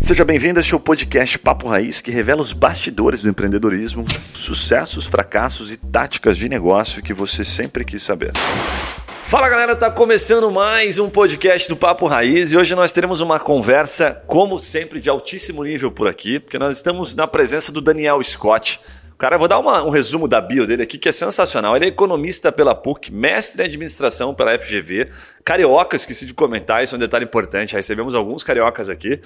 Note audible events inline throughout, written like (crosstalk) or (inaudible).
Seja bem-vindo a este podcast Papo Raiz, que revela os bastidores do empreendedorismo, sucessos, fracassos e táticas de negócio que você sempre quis saber. Fala galera, tá começando mais um podcast do Papo Raiz e hoje nós teremos uma conversa, como sempre, de altíssimo nível por aqui, porque nós estamos na presença do Daniel Scott. Cara, eu vou dar uma, um resumo da bio dele aqui que é sensacional. Ele é economista pela PUC, mestre em administração pela FGV, carioca, esqueci de comentar, isso é um detalhe importante. Recebemos alguns cariocas aqui.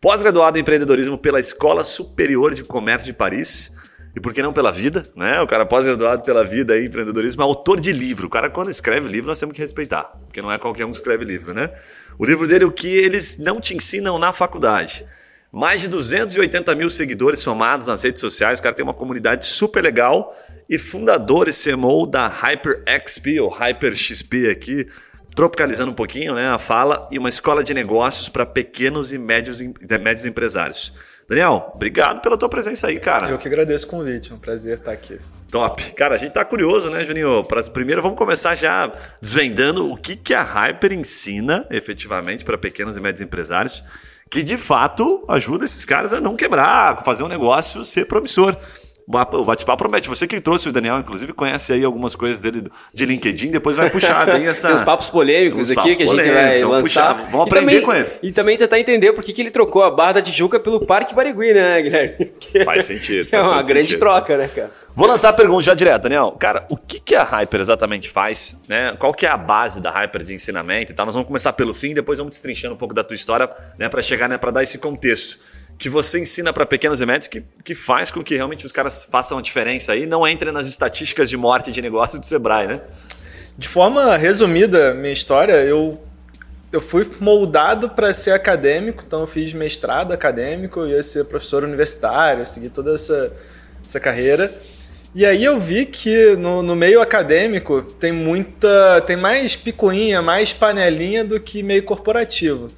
Pós-graduado em empreendedorismo pela Escola Superior de Comércio de Paris e por que não pela vida, né? O cara pós-graduado pela vida em empreendedorismo, é autor de livro. O cara, quando escreve livro, nós temos que respeitar, porque não é qualquer um que escreve livro, né? O livro dele, o que eles não te ensinam na faculdade. Mais de 280 mil seguidores somados nas redes sociais. O cara tem uma comunidade super legal e fundador e CMO da HyperXP, ou HyperXP aqui, tropicalizando um pouquinho né, a fala, e uma escola de negócios para pequenos e médios, médios empresários. Daniel, obrigado pela tua presença aí, cara. Eu que agradeço o convite, é um prazer estar aqui. Top. Cara, a gente tá curioso, né, Juninho? Pra, primeiro, vamos começar já desvendando o que, que a Hyper ensina efetivamente para pequenos e médios empresários, que de fato ajuda esses caras a não quebrar, fazer um negócio ser promissor. O bate-papo promete. Você que trouxe o Daniel, inclusive, conhece aí algumas coisas dele de LinkedIn, depois vai puxar bem essa. Tem os papos polêmicos aqui papos que a gente vai vamos lançar. Puxar, vamos aprender também, com ele. E também tentar entender por que, que ele trocou a Barra da Tijuca pelo Parque Barigui, né, Guilherme? (laughs) Faz sentido. é uma grande sentido. troca, né, cara? Vou lançar a pergunta já direto, Daniel. Cara, o que, que a Hyper exatamente faz? Né? Qual que é a base da Hyper de ensinamento e tal? Nós vamos começar pelo fim, depois vamos destrinchando um pouco da tua história, né, para chegar, né, para dar esse contexto que você ensina para pequenos e médios que, que faz com que realmente os caras façam a diferença aí, não entrem nas estatísticas de morte de negócio do Sebrae, né? De forma resumida, minha história, eu, eu fui moldado para ser acadêmico, então eu fiz mestrado acadêmico, ia ser professor universitário, segui toda essa, essa carreira. E aí eu vi que no, no meio acadêmico tem muita. tem mais picuinha, mais panelinha do que meio corporativo.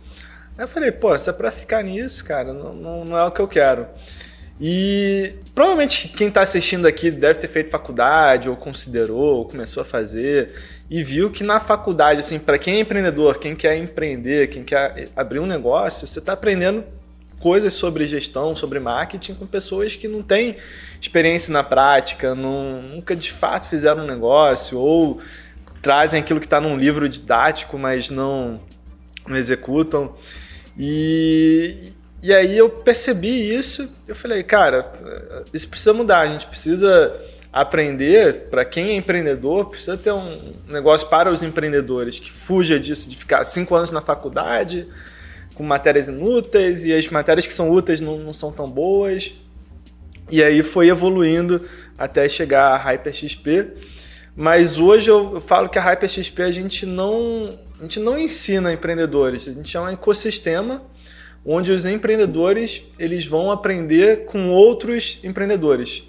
Aí eu falei, pô, se é pra ficar nisso, cara, não, não, não é o que eu quero. E provavelmente quem está assistindo aqui deve ter feito faculdade, ou considerou, ou começou a fazer, e viu que na faculdade, assim, para quem é empreendedor, quem quer empreender, quem quer abrir um negócio, você está aprendendo coisas sobre gestão, sobre marketing com pessoas que não têm experiência na prática, não, nunca de fato fizeram um negócio, ou trazem aquilo que está num livro didático, mas não, não executam. E, e aí eu percebi isso, eu falei, cara, isso precisa mudar, a gente precisa aprender, para quem é empreendedor, precisa ter um negócio para os empreendedores que fuja disso de ficar cinco anos na faculdade com matérias inúteis e as matérias que são úteis não, não são tão boas. E aí foi evoluindo até chegar a HyperXP. Mas hoje eu falo que a HyperXP a gente não a gente não ensina empreendedores, a gente é um ecossistema onde os empreendedores eles vão aprender com outros empreendedores.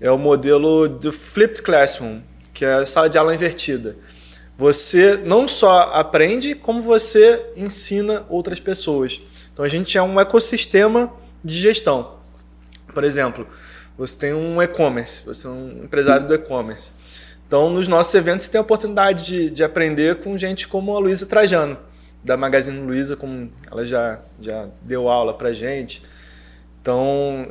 É o modelo do Flipped Classroom, que é a sala de aula invertida. Você não só aprende, como você ensina outras pessoas. Então a gente é um ecossistema de gestão. Por exemplo, você tem um e-commerce, você é um empresário do e-commerce. Então, nos nossos eventos, você tem a oportunidade de, de aprender com gente como a Luísa Trajano, da Magazine Luiza, como ela já, já deu aula para gente. Então,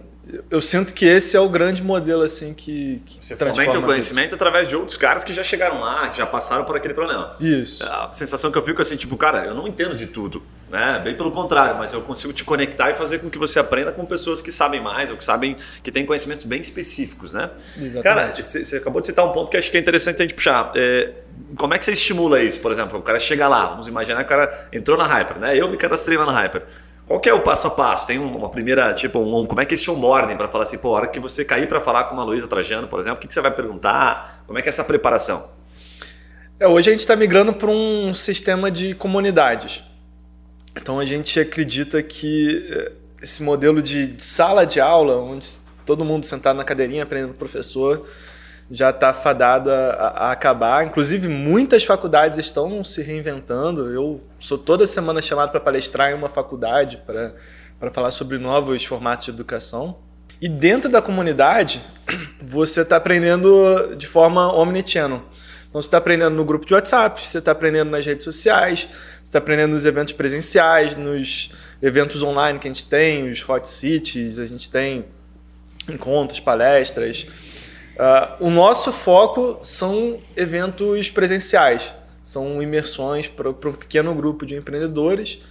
eu sinto que esse é o grande modelo assim que, que você fomenta o conhecimento através de outros caras que já chegaram lá, que já passaram por aquele problema. Isso. A sensação que eu fico assim, tipo, cara, eu não entendo de tudo, né? Bem pelo contrário, mas eu consigo te conectar e fazer com que você aprenda com pessoas que sabem mais ou que sabem que têm conhecimentos bem específicos, né? Exatamente. Cara, você acabou de citar um ponto que acho que é interessante a gente puxar. É, como é que você estimula isso? Por exemplo, o cara chega lá, vamos imaginar que o cara entrou na Hyper, né? Eu me cadastrei lá na Hyper. Qual que é o passo a passo? Tem uma primeira, tipo, um, como é que é uma ordem para falar assim, pô, a hora que você cair para falar com uma Luísa Trajano, por exemplo, o que, que você vai perguntar? Como é que é essa preparação? É, hoje a gente está migrando para um sistema de comunidades. Então a gente acredita que eh, esse modelo de sala de aula, onde todo mundo sentado na cadeirinha aprendendo com o professor, já está fadada a, acabar. Inclusive, muitas faculdades estão se reinventando. Eu sou toda semana chamado para palestrar em uma faculdade para falar sobre novos formatos de educação. E dentro da comunidade, (clears throat) você está aprendendo de forma omnichannel. Então você está aprendendo no grupo de WhatsApp, você está aprendendo nas redes sociais, você está aprendendo nos eventos presenciais, nos eventos online que a gente tem, os hot cities, a gente tem encontros, palestras. Uh, o nosso foco são eventos presenciais, são imersões para um pequeno grupo de empreendedores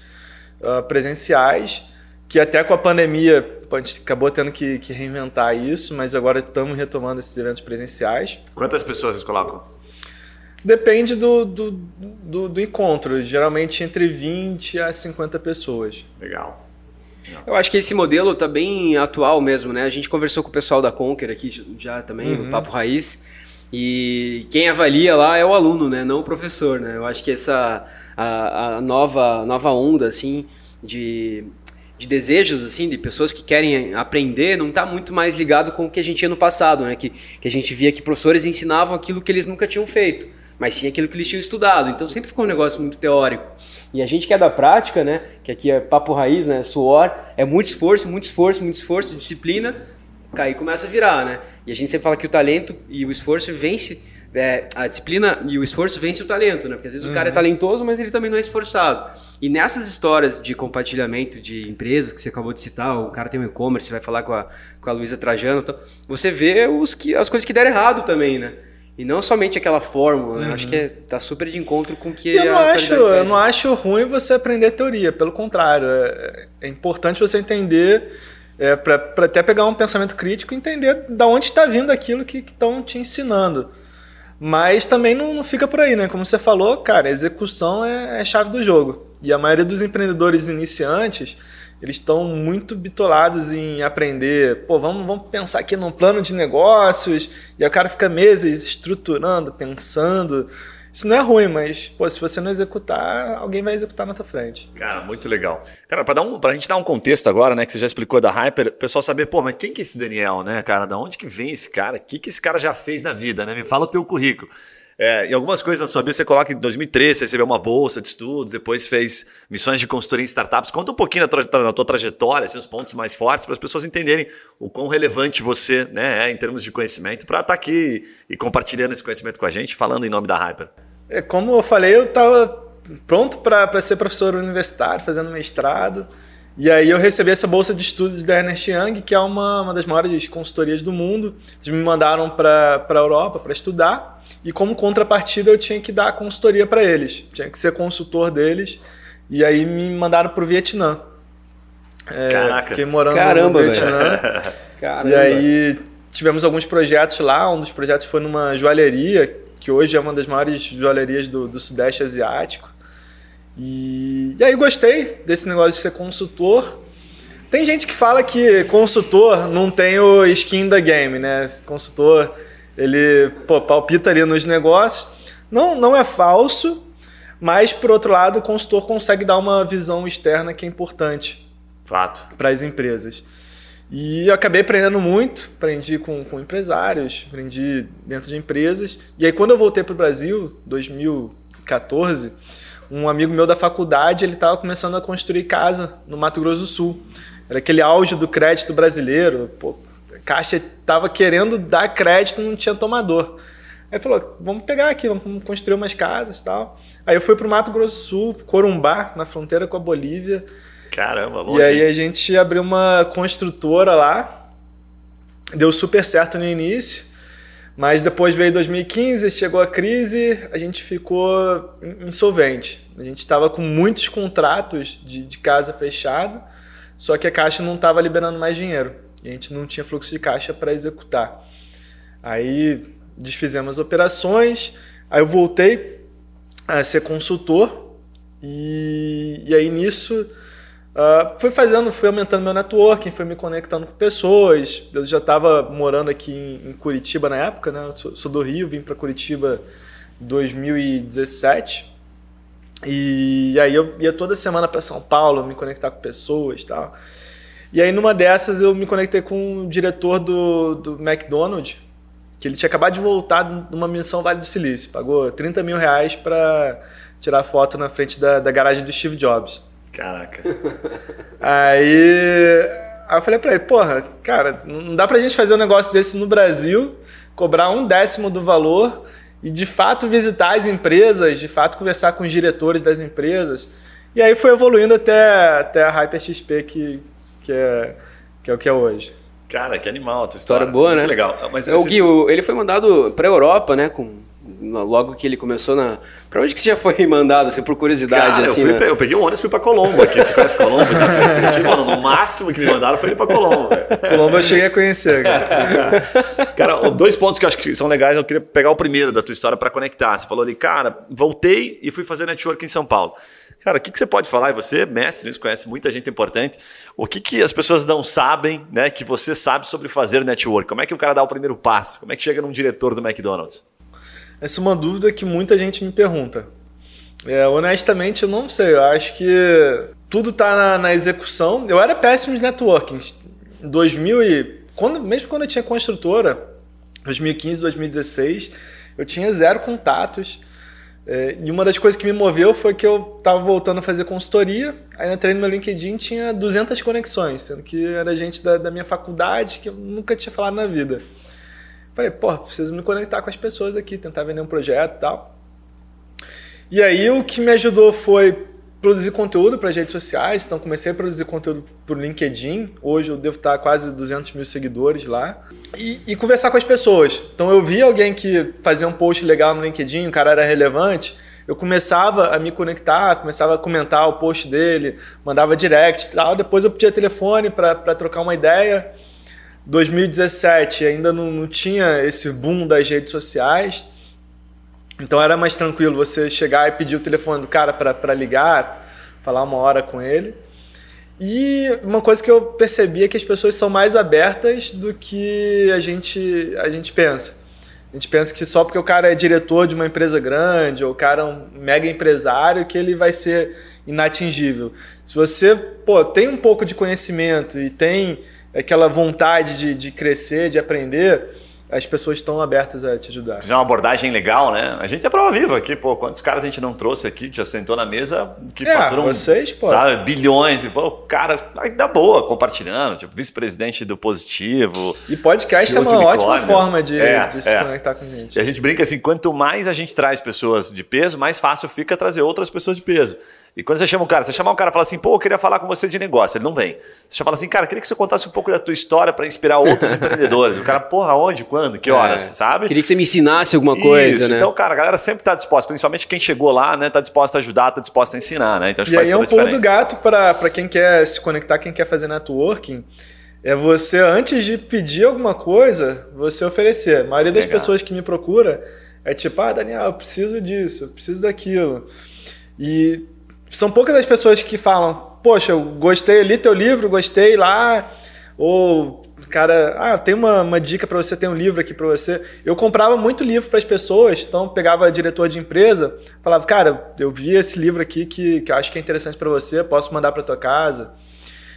uh, presenciais, que até com a pandemia a gente acabou tendo que, que reinventar isso, mas agora estamos retomando esses eventos presenciais. Quantas pessoas vocês colocam? Depende do, do, do, do, encontro, geralmente entre 20 a 50 pessoas. Legal. Eu acho que esse modelo está bem atual mesmo, né? A gente conversou com o pessoal da Conquer aqui já também, uhum. no Papo Raiz. E quem avalia lá é o aluno, né? Não o professor, né? Eu acho que essa a, a nova, nova onda, assim, de, de desejos, assim, de pessoas que querem aprender, não está muito mais ligado com o que a gente tinha no passado, né? Que, que a gente via que professores ensinavam aquilo que eles nunca tinham feito, mas sim aquilo que eles tinham estudado. Então sempre ficou um negócio muito teórico. E a gente que é da prática, né? Que aqui é papo raiz, né? Suor, é muito esforço, muito esforço, muito esforço, disciplina, aí começa a virar, né? E a gente sempre fala que o talento e o esforço vence, é, a disciplina e o esforço vence o talento, né? Porque às vezes uhum. o cara é uhum. talentoso, mas ele também não é esforçado. E nessas histórias de compartilhamento de empresas que você acabou de citar, o cara tem um e-commerce, vai falar com a, com a Luísa Trajano, então, você vê os que, as coisas que deram errado também, né? E não somente aquela fórmula, né? Uhum. Acho que é, tá super de encontro com o que eu não acho Eu não acho ruim você aprender teoria, pelo contrário. É, é importante você entender, é, para até pegar um pensamento crítico e entender da onde está vindo aquilo que estão te ensinando. Mas também não, não, fica por aí, né? Como você falou, cara, execução é, é chave do jogo. E a maioria dos empreendedores iniciantes eles estão muito bitolados em aprender. Pô, vamos, vamos pensar aqui num plano de negócios. E o cara fica meses estruturando, pensando. Isso não é ruim, mas pô, se você não executar, alguém vai executar na tua frente. Cara, muito legal. Cara, para um, a gente dar um contexto agora, né, que você já explicou da Hyper, o pessoal saber, pô, mas quem que é esse Daniel, né, cara? Da onde que vem esse cara? O que que esse cara já fez na vida, né? Me fala o teu currículo. É, em algumas coisas na sua vida você coloca em 2013, você recebeu uma bolsa de estudos, depois fez missões de consultoria em startups. Conta um pouquinho da, da tua trajetória, assim, os pontos mais fortes, para as pessoas entenderem o quão relevante você né, é em termos de conhecimento, para estar tá aqui e compartilhando esse conhecimento com a gente, falando em nome da Hyper. É, como eu falei, eu estava pronto para ser professor universitário, fazendo mestrado. E aí eu recebi essa bolsa de estudos da Ernest Young, que é uma, uma das maiores consultorias do mundo. Eles me mandaram para a Europa para estudar. E como contrapartida eu tinha que dar consultoria para eles. Tinha que ser consultor deles. E aí me mandaram para o Vietnã. É, Caraca. Fiquei morando Caramba, no Vietnã. (laughs) e aí tivemos alguns projetos lá. Um dos projetos foi numa joalheria, que hoje é uma das maiores joalherias do, do Sudeste Asiático. E, e aí gostei desse negócio de ser consultor. Tem gente que fala que consultor não tem o skin da game, né? Consultor, ele pô, palpita ali nos negócios. Não, não é falso, mas por outro lado, o consultor consegue dar uma visão externa que é importante. Fato. Para as empresas. E eu acabei aprendendo muito, aprendi com, com empresários, aprendi dentro de empresas. E aí quando eu voltei para o Brasil, 2014, um amigo meu da faculdade, ele estava começando a construir casa no Mato Grosso do Sul. Era aquele auge do crédito brasileiro. Pô, Caixa estava querendo dar crédito, não tinha tomador. Aí falou, vamos pegar aqui, vamos construir umas casas e tal. Aí eu fui para o Mato Grosso do Sul, Corumbá, na fronteira com a Bolívia. Caramba, longe. E aí a gente abriu uma construtora lá. Deu super certo no início. Mas depois veio 2015, chegou a crise, a gente ficou insolvente. A gente estava com muitos contratos de, de casa fechado, só que a Caixa não estava liberando mais dinheiro. E a gente não tinha fluxo de caixa para executar. Aí desfizemos as operações, aí eu voltei a ser consultor, e, e aí nisso Uh, fui fazendo, fui aumentando meu networking, fui me conectando com pessoas. Eu já estava morando aqui em, em, Curitiba na época, né? Sou, sou do Rio, vim para Curitiba em 2017. E aí eu ia toda semana para São Paulo me conectar com pessoas e tal. E aí numa dessas eu me conectei com o diretor do, do McDonald's, que ele tinha acabado de voltar de uma missão Vale do Silício. Pagou 30 mil reais para tirar foto na frente da, da garagem do Steve Jobs. Caraca. (laughs) Aí, aí eu falei pra ele, porra, cara, não dá pra gente fazer um negócio desse no Brasil, cobrar um décimo do valor e de fato visitar as empresas, de fato conversar com os diretores das empresas. E aí foi evoluindo até, até a HyperXP que, que, é, que é o que é hoje. Cara, que animal a tua história. História boa, Muito né? legal. Mas É, o Gui, ele foi mandado pra Europa, né? Com, logo que ele começou na. Pra onde que você já foi (laughs) mandado, assim, por curiosidade, Cara, eu, assim, fui, né? eu peguei um ônibus e fui pra Colombo aqui. Você conhece Colombo? (laughs) Mano, no máximo que me mandaram foi ir pra Colombo. Colombo eu cheguei a conhecer. cara. (laughs) Cara, dois pontos que eu acho que são legais, eu queria pegar o primeiro da tua história para conectar. Você falou ali, cara, voltei e fui fazer network em São Paulo. Cara, o que, que você pode falar? E você, mestre nisso, conhece muita gente importante. O que, que as pessoas não sabem, né, que você sabe sobre fazer network? Como é que o cara dá o primeiro passo? Como é que chega num diretor do McDonald's? Essa é uma dúvida que muita gente me pergunta. É, honestamente, eu não sei. Eu acho que tudo tá na, na execução. Eu era péssimo de networking. Em 2000 e... Quando, mesmo quando eu tinha construtora, 2015, 2016, eu tinha zero contatos. É, e uma das coisas que me moveu foi que eu estava voltando a fazer consultoria. Aí eu entrei no meu LinkedIn tinha 200 conexões, sendo que era gente da, da minha faculdade que eu nunca tinha falado na vida. Falei, pô, preciso me conectar com as pessoas aqui, tentar vender um projeto e tal. E aí o que me ajudou foi produzir conteúdo para as redes sociais. Então comecei a produzir conteúdo por LinkedIn. Hoje eu devo estar quase 200 mil seguidores lá. E, e conversar com as pessoas. Então eu vi alguém que fazia um post legal no LinkedIn, o cara era relevante. Eu começava a me conectar, começava a comentar o post dele, mandava direct tal. Depois eu pedia telefone para trocar uma ideia. 2017 ainda não, não tinha esse boom das redes sociais. Então era mais tranquilo você chegar e pedir o telefone do cara para ligar, falar uma hora com ele. E uma coisa que eu percebi é que as pessoas são mais abertas do que a gente, a gente pensa. A gente pensa que só porque o cara é diretor de uma empresa grande ou o cara é um mega empresário que ele vai ser inatingível. Se você pô, tem um pouco de conhecimento e tem aquela vontade de, de crescer, de aprender, as pessoas estão abertas a te ajudar. Fizer uma abordagem legal, né? A gente é prova viva aqui, pô. Quantos caras a gente não trouxe aqui, que já sentou na mesa, que É, faturam, vocês, pô. sabe, bilhões. E, pô, cara, dá boa, compartilhando. Tipo, vice-presidente do Positivo. E podcast é uma ótima forma de, É, de se é. conectar com gente. E a gente brinca assim, quanto mais a gente traz pessoas de peso, mais fácil fica trazer outras pessoas de peso. E quando você chama um cara, você chamar um cara e fala assim, pô, eu queria falar com você de negócio, ele não vem. Você fala assim, cara, queria que você contasse um pouco da tua história para inspirar outros (laughs) empreendedores. O cara, porra, onde, quando, que horas, É. sabe? Queria que você me ensinasse alguma coisa, Isso, né? então, cara, a galera sempre tá disposta, principalmente quem chegou lá, né, tá disposta a ajudar, tá disposta a ensinar, né? Então acho que E faz aí é um pulo do gato para quem quer se conectar, quem quer fazer networking. É você, antes de pedir alguma coisa, você oferecer. A maioria das Legal. pessoas que me procura é tipo, ah, Daniel, eu preciso disso, eu preciso daquilo. E são poucas as pessoas que falam, poxa, eu gostei, li teu livro, gostei lá. Ou, cara, ah, tem uma, uma dica para você, tem um livro aqui para você. Eu comprava muito livro para as pessoas, então pegava diretor de empresa, falava, cara, eu vi esse livro aqui que, que eu acho que é interessante para você, posso mandar para tua casa.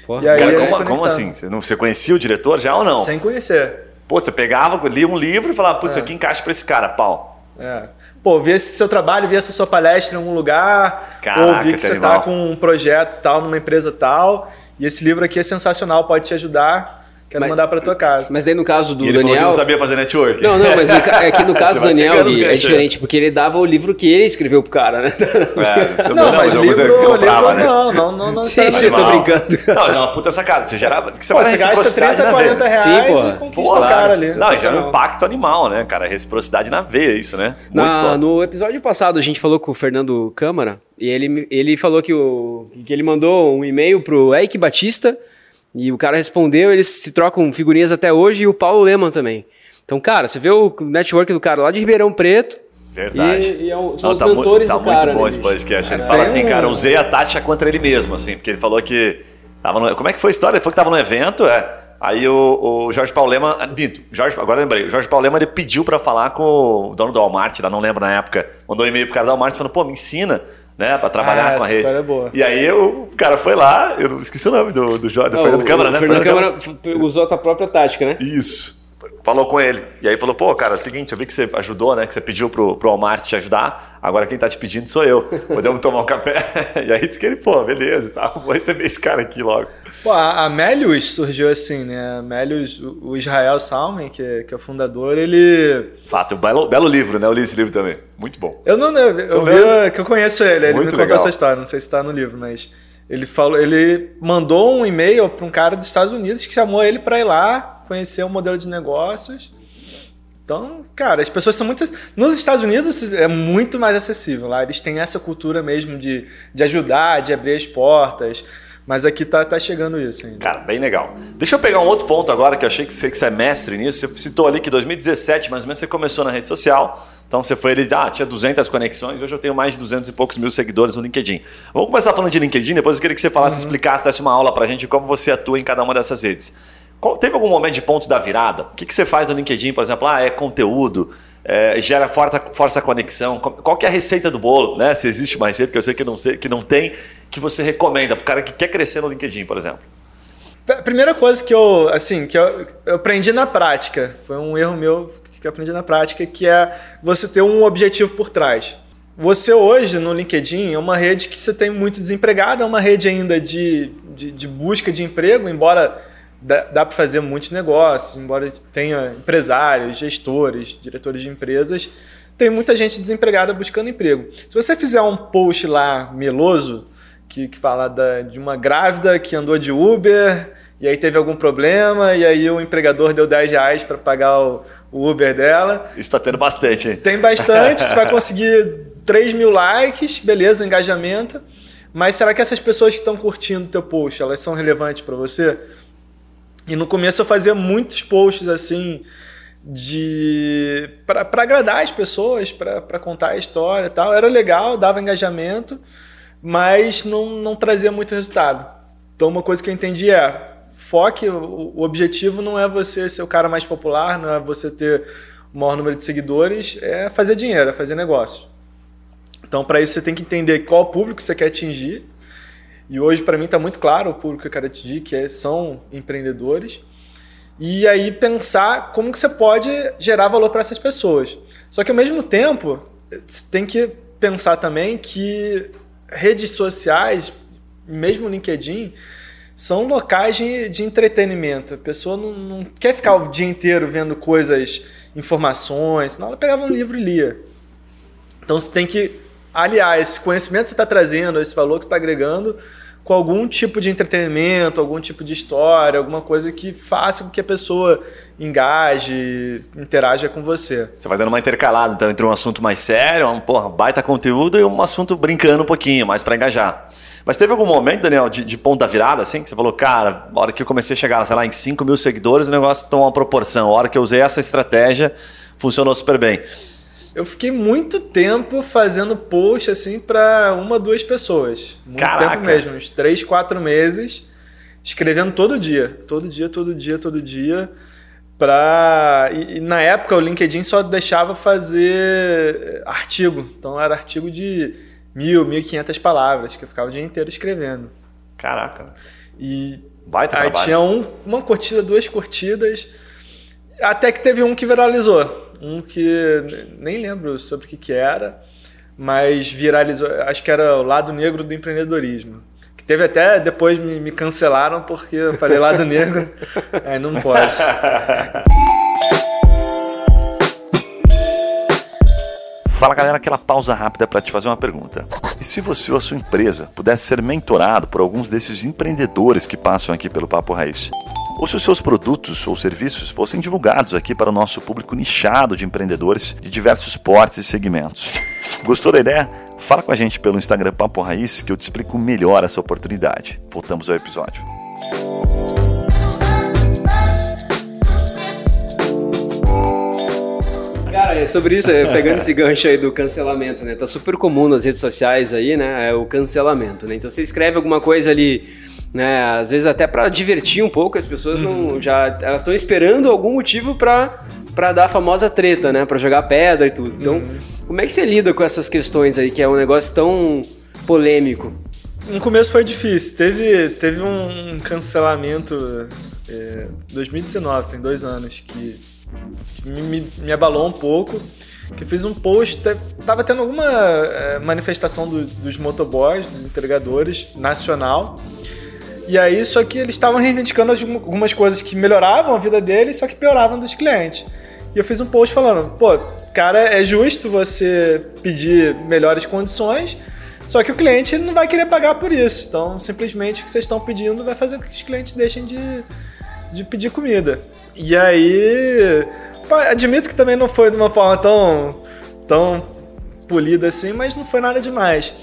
Porra. E aí, Cara, é como, como assim? Você, não, você conhecia o diretor já ou não? Sem conhecer. Pô, você pegava, lia um livro e falava, putz, isso aqui encaixa pra esse cara, pau. É. Pô, vi esse seu trabalho, vi essa sua palestra em algum lugar, Caraca, ou vi que você animal. tá com um projeto tal, numa empresa tal, e esse livro aqui é sensacional, pode te ajudar, quero Mas- mandar para tua casa. Mas daí no caso do E ele falou que Daniel. não sabia fazer network. Não, não, mas é que no (laughs) caso Você do Daniel Gui, é diferente, porque ele dava o livro que ele escreveu pro cara, né? É, eu- (laughs) Não, mas eu livro, eu comprava, livro né? não, não, não, não Sim, necessariamente. sim, eu tô Animal. brincando. Não, mas é uma puta sacada. Você gerava. Porque você Pô, vai você gasta reciprocidade 30, na 40 veia. reais Sim, e conquista Pô, o cara ali. Não, já é um impacto animal, né, cara? Reciprocidade na veia, isso, né? Muito Na- no episódio passado a gente falou com o Fernando Câmara e ele, ele falou que, o, que ele mandou um e-mail pro Eric Batista e o cara respondeu, eles se trocam figurinhas até hoje e o Paulo Leman também. Então, cara, você vê o network do cara lá de Ribeirão Preto. Verdade. E, e é um- são Não, os tá mu- tá do muito cara. bom né, esse podcast. Ele É, fala assim, cara, usei a tática contra ele mesmo, assim, porque ele falou que. Tava no, como é que foi a história? Ele falou que tava no evento, é. Aí o, o Jorge Paulema. ah, Minto, Jorge, agora lembrei. O Jorge Paulema ele pediu pra falar com o dono do Walmart, lá não lembro na época. Mandou um e-mail pro cara do Walmart falando, pô, me ensina, né, pra trabalhar Ah, com a rede. é. E aí eu- o cara foi lá, eu não esqueci o nome do, do, Jorge- do Ah, Fernando Câmara, o né? Fernando Câmara. Usou a tua própria tática, né? Isso. Falou com ele. E aí falou, pô, cara, é o seguinte, eu vi que você ajudou, né? Que você pediu pro, pro Walmart te ajudar. Agora quem tá te pedindo sou eu. Podemos (laughs) tomar um café? (laughs) E aí disse que ele, pô, beleza e tal. Vou receber esse cara aqui logo. Pô, a Melius surgiu assim, né? A Melius, o Israel Salmen, que é, que é o fundador, ele... Fato, um belo, belo livro, né? Eu li esse livro também. Muito bom. Eu não, eu, eu vi, que eu conheço ele, ele Muito me contou legal. essa história, não sei se tá no livro, mas... Ele falou, ele mandou um e-mail para um cara dos Estados Unidos que chamou ele para ir lá conhecer o modelo de negócios. Então, cara, as pessoas são muito. Nos Estados Unidos é muito mais acessível. Lá eles têm essa cultura mesmo de, de ajudar, de abrir as portas. Mas aqui tá, tá chegando isso ainda. Cara, bem legal. Deixa eu pegar um outro ponto agora que eu achei que você é mestre nisso. Você citou ali que 2017, mais ou menos, você começou na rede social. Então você foi ele, ah, tinha 200 conexões, hoje eu tenho mais de 200 e poucos mil seguidores no LinkedIn. Vamos começar falando de LinkedIn, depois eu queria que você falasse, uhum. explicasse, desse uma aula pra gente de como você atua em cada uma dessas redes. Teve algum momento de ponto da virada? O que, que você faz no LinkedIn, por exemplo? Ah, é conteúdo, é, gera força, força conexão. Qual que é a receita do bolo, né? Se existe mais receita, que eu sei que não, sei, que não tem, que você recomenda para o cara que quer crescer no LinkedIn, por exemplo? A primeira coisa que eu, assim, que eu, eu, aprendi na prática, foi um erro meu que eu aprendi na prática, que é você ter um objetivo por trás. Você hoje no LinkedIn é uma rede que você tem muito desempregado, é uma rede ainda de, de, de busca de emprego, embora dá, dá para fazer muitos negócios, embora tenha empresários, gestores, diretores de empresas, tem muita gente desempregada buscando emprego. Se você fizer um post lá meloso, que, que fala da, de uma grávida que andou de Uber e aí teve algum problema e aí o empregador deu 10 reais para pagar o, o, Uber dela. Isso está tendo bastante, hein? Tem bastante, (laughs) você vai conseguir 3 mil likes, beleza, engajamento. Mas será que essas pessoas que estão curtindo o teu post, elas são relevantes para você? E no começo eu fazia muitos posts assim de para agradar as pessoas, para contar a história e tal. Era legal, dava engajamento, mas não, não trazia muito resultado. Então, uma coisa que eu entendi é: foque, o, o objetivo não é você ser o cara mais popular, não é você ter o maior número de seguidores, é fazer dinheiro, é fazer negócio. Então, para isso, você tem que entender qual público você quer atingir. E hoje, para mim, está muito claro o público que eu quero atingir, que é, são empreendedores. E aí, pensar como que você pode gerar valor para essas pessoas. Só que, ao mesmo tempo, você tem que pensar também que redes sociais, mesmo LinkedIn, são locais de, de entretenimento. A pessoa não, não, quer ficar o dia inteiro vendo coisas, informações, senão ela pegava um livro e lia. Então você tem que aliar esse conhecimento que você está trazendo, esse valor que você está agregando, com algum tipo de entretenimento, algum tipo de história, alguma coisa que faça com que a pessoa engaje, interaja com você. Você vai dando uma intercalada, então, entre um assunto mais sério, um porra, baita conteúdo, e um assunto brincando um pouquinho, mais para engajar. Mas teve algum momento, Daniel, de, de ponta virada, assim, que você falou, cara, na hora que eu comecei a chegar, sei lá, em 5 mil seguidores, o negócio tomou uma proporção. A hora que eu usei essa estratégia, funcionou super bem. Eu fiquei muito tempo fazendo post assim para uma, duas pessoas. Muito Caraca. tempo mesmo, uns três, quatro meses, escrevendo todo dia. Todo dia, todo dia, todo dia. Pra... E, e na época o LinkedIn só deixava fazer artigo. Então era artigo de mil, mil e quinhentas palavras, que eu ficava o dia inteiro escrevendo. Caraca. E Vai aí trabalho. tinha um, uma curtida, duas curtidas. Até que teve um que viralizou um que nem lembro sobre o que, que era, mas viralizou, acho que era o lado negro do empreendedorismo. Que teve até, depois me, me cancelaram porque eu falei lado negro, aí (laughs) não pode. (laughs) Fala galera, aquela pausa rápida para te fazer uma pergunta. E se você ou a sua empresa pudesse ser mentorado por alguns desses empreendedores que passam aqui pelo Papo Raiz? Ou se os seus produtos ou serviços fossem divulgados aqui para o nosso público nichado de empreendedores de diversos portes e segmentos. Gostou da ideia? Fala com a gente pelo Instagram Papo Raiz que eu te explico melhor essa oportunidade. Voltamos ao episódio. Cara, é sobre isso, é, pegando esse gancho aí do cancelamento, né? Tá super comum nas redes sociais aí, né? É o cancelamento, né? Então você escreve alguma coisa ali né? Às vezes até para divertir um pouco, as pessoas não uhum. já elas estão esperando algum motivo para para dar a famosa treta, né? Para jogar pedra e tudo. Então, uhum. como é que você lida com essas questões aí que é um negócio tão polêmico? No começo foi difícil. Teve, teve um cancelamento é, 2019, tem dois anos, que me, me abalou um pouco. Que fiz um post, tava tendo alguma é, manifestação do, dos motoboys, dos entregadores, nacional. E aí, só que eles estavam reivindicando algumas coisas que melhoravam a vida deles, só que pioravam dos clientes. E eu fiz um post falando, pô, cara, é justo você pedir melhores condições, só que o cliente não vai querer pagar por isso. Então, simplesmente o que vocês estão pedindo vai fazer com que os clientes deixem de, de pedir comida. E aí, admito que também não foi de uma forma tão, tão polida assim, mas não foi nada demais.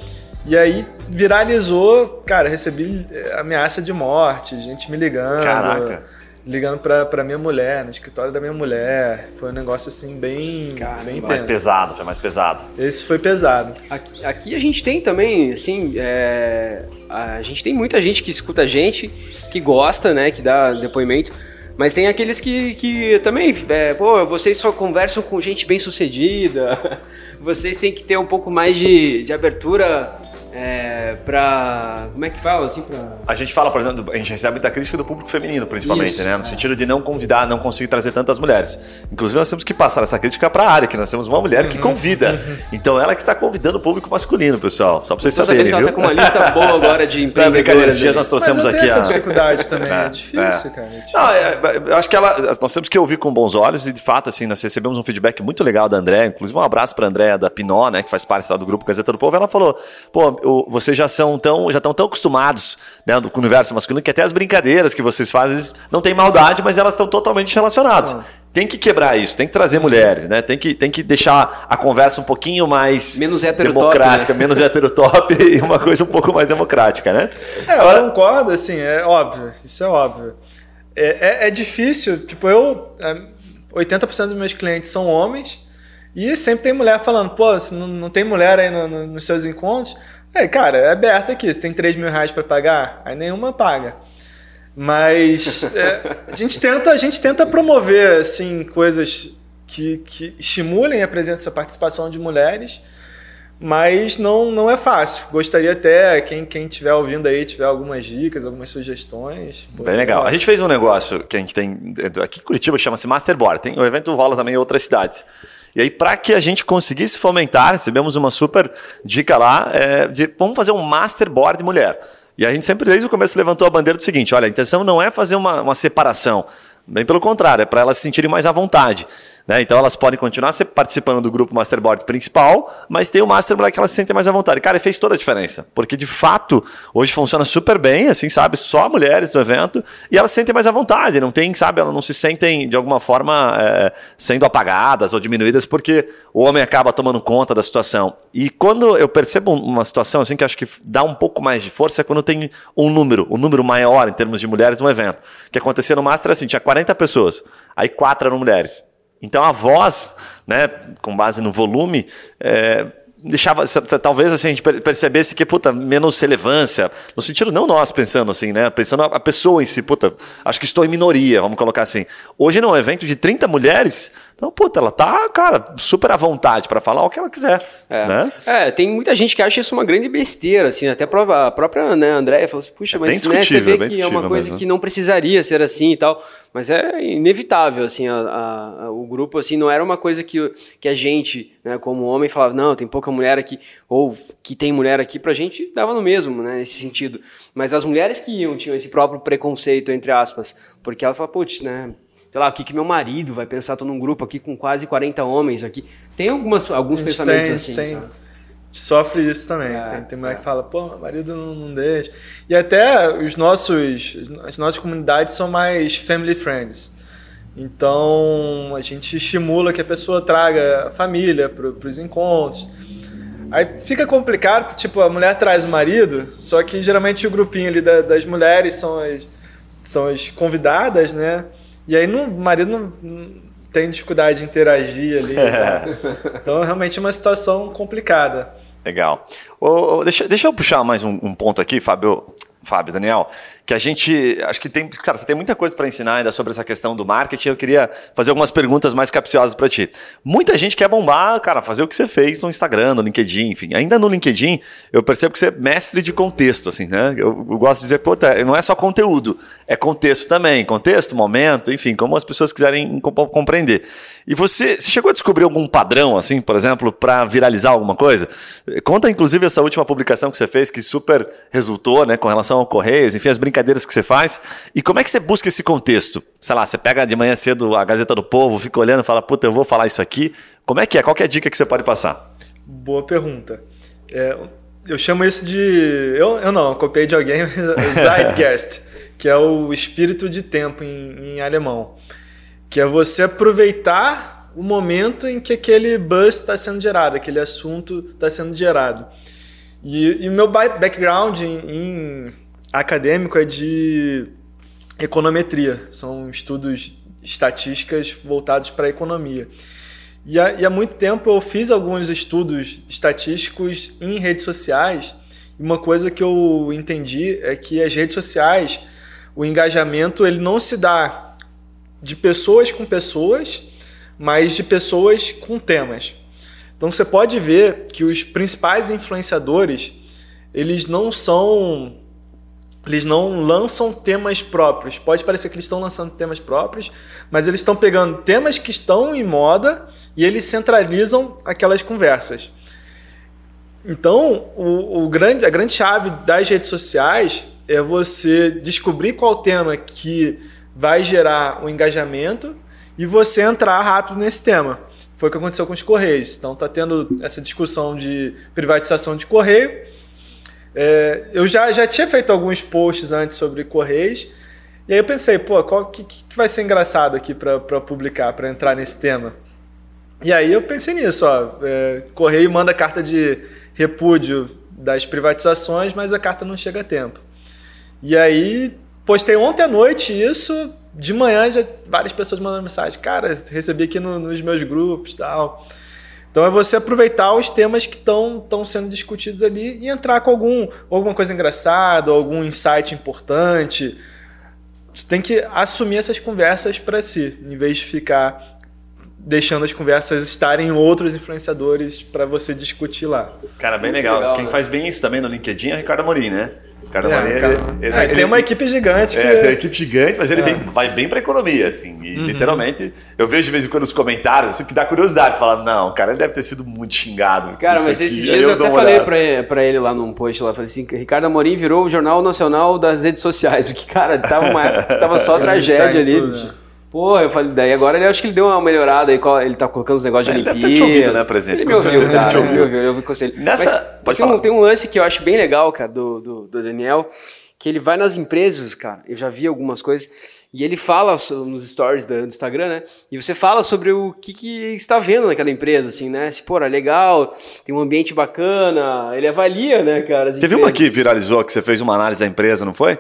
E aí viralizou, cara, recebi ameaça de morte, gente me ligando. Caraca ligando pra, pra minha mulher, no escritório da minha mulher. Foi um negócio assim bem, Cara, bem mais pesado, foi mais pesado. Esse foi pesado. Aqui, aqui a gente tem também, assim, é, a gente tem muita gente que escuta a gente, que gosta, né, que dá depoimento. Mas tem aqueles que, que também, é, pô, vocês só conversam com gente bem sucedida, (laughs) vocês têm que ter um pouco mais de, de abertura é, pra. Como é que fala? Assim, pra... A gente fala, por exemplo, a gente recebe muita crítica do público feminino, principalmente, Isso, né? No é. sentido de não convidar, não conseguir trazer tantas mulheres. Inclusive, nós temos que passar essa crítica pra área, que nós temos uma mulher que uhum. convida. Uhum. (laughs) Então, ela que está convidando o público masculino, pessoal. Só pra vocês saberem. Viu? Ela tá com uma lista (laughs) boa agora de empreendedores. Esses dias nós trouxemos Mas aqui essa a. dificuldade (laughs) também. É, é difícil, é. cara. É difícil. Não, é, eu acho que ela. Nós temos que ouvir com bons olhos e, de fato, assim, nós recebemos um feedback muito legal da André. Inclusive, um abraço pra André da Pinó, né? Que faz parte do grupo Gazeta do Povo. Ela falou: pô, vocês já são tão, já estão tão acostumados né, com o universo masculino que até as brincadeiras que vocês fazem não tem maldade, mas elas estão totalmente relacionadas. Tem que quebrar isso, tem que trazer mulheres, né? Tem que, tem que deixar a conversa um pouquinho mais menos democrática, né? menos heterotop (laughs) e uma coisa um pouco mais democrática, né? É, eu Agora... concordo, assim, é óbvio, isso é óbvio. É, é, é difícil, tipo, eu. 80% é, dos meus clientes são homens e sempre tem mulher falando, pô, não, não tem mulher aí no, no, nos seus encontros. É, cara, é aberto aqui. Você tem 3 mil reais para pagar? Aí nenhuma paga. Mas é, a, gente tenta, a gente tenta promover assim, coisas que, que estimulem a presença e a participação de mulheres, mas não, não é fácil. Gostaria até, quem, quem estiver ouvindo aí, tiver algumas dicas, algumas sugestões. Bem legal. A gente fez um negócio que a gente tem aqui em Curitiba chama-se Masterboard. Tem, o evento rola também em outras cidades. E aí, para que a gente conseguisse fomentar, recebemos uma super dica lá é, de vamos fazer um masterboard mulher. E a gente sempre, desde o começo, levantou a bandeira do seguinte: olha, a intenção não é fazer uma, uma separação, bem pelo contrário, é para elas se sentirem mais à vontade. Né? Então elas podem continuar participando do grupo Masterboard principal, mas tem o Masterboard que elas se sentem mais à vontade. Cara, fez toda a diferença. Porque de fato, hoje funciona super bem, assim, sabe? Só mulheres no evento, e elas se sentem mais à vontade, não tem, sabe? Elas não se sentem de alguma forma é, sendo apagadas ou diminuídas, porque o homem acaba tomando conta da situação. E quando eu percebo uma situação assim que acho que dá um pouco mais de força é quando tem um número, um número maior em termos de mulheres no evento. O que acontecia no Master assim, tinha 40 pessoas, aí quatro eram mulheres. Então a voz, né, com base no volume, é, deixava talvez assim, a gente percebesse que puta menos relevância no sentido não nós pensando assim né pensando a pessoa em si puta acho que estou em minoria vamos colocar assim. Hoje num evento de 30 mulheres então puta ela tá cara super à vontade para falar o que ela quiser é. né é tem muita gente que acha isso uma grande besteira assim até a própria, né Andréia falou assim puxa é mas né, você vê que é uma coisa mesmo. que não precisaria ser assim e tal mas é inevitável assim a, a, a, o grupo assim não era uma coisa que, que a gente né, como homem falava não tem pouca mulher aqui, ou que tem mulher aqui, pra gente dava no mesmo, né, nesse sentido. Mas as mulheres que iam tinham esse próprio preconceito, entre aspas, porque ela fala, putz, né, sei lá, o que, que meu marido vai pensar, tô num grupo aqui com quase 40 homens aqui. Tem algumas, alguns pensamentos tem, assim, tem. sabe? Sofre isso também. É, tem, tem mulher é. que fala, pô, meu marido não, não deixa. E até os nossos, as nossas comunidades são mais family friends. Então a gente estimula que a pessoa traga a família para os encontros. Aí fica complicado, porque tipo, a mulher traz o marido, só que geralmente o grupinho ali da, das mulheres são as, são as convidadas, né? E aí o marido não, tem dificuldade de interagir ali. Né? Então realmente é uma situação complicada. Legal. Oh, deixa, deixa eu puxar mais um, um ponto aqui, Fábio, Fábio, Daniel, que a gente. Acho que tem. Cara, você tem muita coisa para ensinar ainda sobre essa questão do marketing. Eu queria fazer algumas perguntas mais capciosas para ti. Muita gente quer bombar, cara, fazer o que você fez no Instagram, no LinkedIn, enfim. Ainda no LinkedIn, eu percebo que você é mestre de contexto, assim, né? Eu, eu gosto de dizer, pô, não é só conteúdo, é contexto também. Contexto, momento, enfim, como as pessoas quiserem compreender. E você, você chegou a descobrir algum padrão, assim, por exemplo, para viralizar alguma coisa? Conta, inclusive, essa última publicação que você fez, que super resultou, né, com relação ao Correios, enfim, as brincadeiras que você faz. E como é que você busca esse contexto? Sei lá, você pega de manhã cedo a Gazeta do Povo, fica olhando e fala, puta, eu vou falar isso aqui. Como é que é? Qual que é a dica que você pode passar? Boa pergunta. É, eu chamo isso de. Eu, eu não, eu copiei de alguém, (laughs) Zeitgeist, que é o espírito de tempo em, em alemão que é você aproveitar o momento em que aquele buzz está sendo gerado, aquele assunto está sendo gerado. E, e, o meu background em, em acadêmico é de econometria, são estudos estatísticas voltados para a economia. E há, e há, muito tempo eu fiz alguns estudos estatísticos em redes sociais. E uma coisa que eu entendi é que as redes sociais, o engajamento ele não se dá de pessoas com pessoas, mas de pessoas com temas. Então você pode ver que os principais influenciadores, eles não são eles não lançam temas próprios. Pode parecer que eles estão lançando temas próprios, mas eles estão pegando temas que estão em moda e eles centralizam aquelas conversas. Então, o, o grande, a grande chave das redes sociais é você descobrir qual tema que vai gerar um engajamento e você entrar rápido nesse tema. Foi o que aconteceu com os Correios. Então está tendo essa discussão de privatização de Correio. É, eu já, já tinha feito alguns posts antes sobre Correios. E aí eu pensei, pô, qual que, que vai ser engraçado aqui para publicar, para entrar nesse tema? E aí eu pensei nisso, ó, é, Correio manda carta de repúdio das privatizações, mas a carta não chega a tempo. E aí Postei ontem à noite isso, de manhã já várias pessoas mandando mensagem. Cara, recebi aqui no, nos meus grupos tal. Então é você aproveitar os temas que estão sendo discutidos ali e entrar com algum, alguma coisa engraçada, algum insight importante. Você tem que assumir essas conversas para si, em vez de ficar deixando as conversas estarem em outros influenciadores para você discutir lá. Cara, bem legal. legal. Quem né? faz bem isso também no LinkedIn é o Ricardo Amorim, né? Cara, é, cara, ele, é, ele, tem uma equipe gigante. É, que... tem uma equipe gigante, mas ele é. vem, vai bem pra economia, assim. E uhum. literalmente, eu vejo de vez em quando os comentários, assim, que dá curiosidade. Você fala, não, cara, ele deve ter sido muito xingado. Cara, mas esses dias eu, eu até falei pra, pra ele lá num post lá, falei assim, Ricardo Amorim virou o Jornal Nacional das redes sociais. (laughs) Porque, cara, tava uma época que tava só tragédia tá ali. Tudo, né? Pô, eu falei, daí agora ele acho que ele deu uma melhorada aí, ele tá colocando os negócios de Olimpíadas. Ele deve ter te ouvido, né, presidente? Ele me ouviu, cara, ele me ouviu, eu ouvi conselho. Nessa, Mas, pode tem, falar. Um, tem um lance que eu acho bem legal, cara, do, do, do Daniel, que ele vai nas empresas, cara, eu já vi algumas coisas, e ele fala nos stories do Instagram, né? E você fala sobre o que, que está vendo naquela empresa, assim, né? Se, pô, é legal, tem um ambiente bacana, ele avalia, né, cara? Teve empresa. uma que viralizou, que você fez uma análise da empresa, não foi?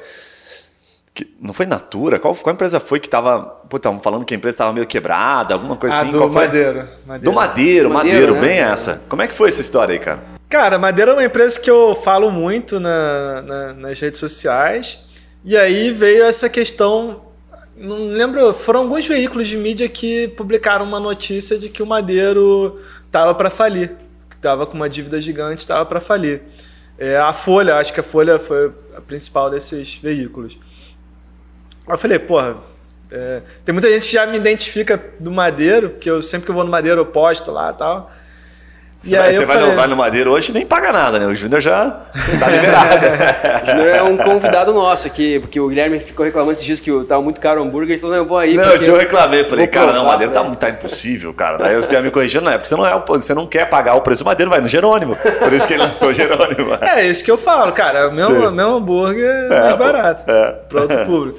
Que, não foi Natura? Qual, qual empresa foi que tava. Pô, estavam falando que a empresa estava meio quebrada, alguma coisa ah, assim? Do qual Madeiro, Madeiro. Do Madeiro, Madeiro, Madeiro né? bem essa. Como é que foi essa história aí, cara? Cara, Madeira é uma empresa que eu falo muito na, na, nas redes sociais. E aí veio essa questão. Não lembro, foram alguns veículos de mídia que publicaram uma notícia de que o Madeiro estava para falir, que estava com uma dívida gigante, estava para falir. É, a Folha, acho que a Folha foi a principal desses veículos. Aí eu falei, porra, é, tem muita gente que já me identifica do Madeiro, que eu sempre que eu vou no Madeiro eu posto lá e tal. Você, vai, você vai, no, vai, no, Madeiro hoje nem paga nada, né? O Júnior já tá liberado. (laughs) o Júnior é um convidado nosso aqui, porque o Guilherme ficou reclamando esses dias que tava muito caro o hambúrguer, ele falou, não, eu vou aí. Não, eu reclamei, falei, cara, não, o Madeiro tá, tá, impossível, cara. Daí os piá me corrigindo, não é, porque você não, é, você não quer pagar o preço do Madeiro, vai no Jerônimo. Por isso que ele lançou o Jerônimo. É, isso que eu falo, cara, meu, meu hambúrguer é mais barato, é. para outro público.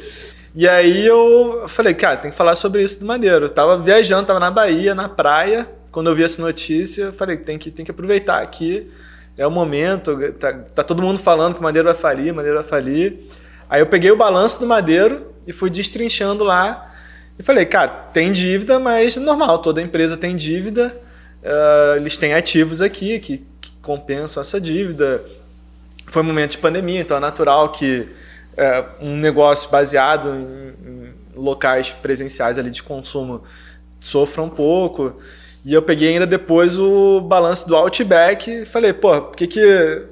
E aí eu falei, cara, tem que falar sobre isso do Madeiro. Eu tava viajando, tava na Bahia, na praia, quando eu vi essa notícia, eu falei, tem que, tem que aproveitar aqui, é o momento, tá, tá todo mundo falando que o Madeiro vai falir, Madeiro vai falir. Aí eu peguei o balanço do Madeiro e fui destrinchando lá e falei, cara, tem dívida, mas normal, toda empresa tem dívida, uh, eles têm ativos aqui que, que compensam essa dívida. Foi um momento de pandemia, então é natural que é, um negócio baseado em, em locais presenciais ali de consumo sofra um pouco. E eu peguei ainda depois o balanço do Outback e falei, pô, por que que...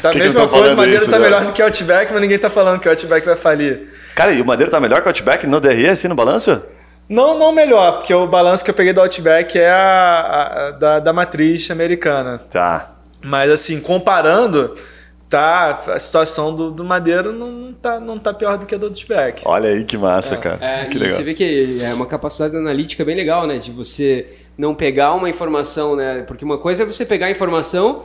Tá Que que mesma eu tô coisa, Madeira isso, tá né? melhor do que Outback, mas ninguém tá falando que o Outback vai falir. Cara, e o Madeira tá melhor que o Outback no DRE, assim, no balanço? Não, não melhor, porque o balanço que eu peguei do Outback é a, a- da, da matriz americana. Tá. Mas assim, comparando, tá, a situação do, do Madeira não, não, tá, não tá pior do que a do Outback. Olha aí que massa, cara. É, que legal. você vê que é uma capacidade analítica bem legal, né? De você não pegar uma informação, né? Porque uma coisa é você pegar a informação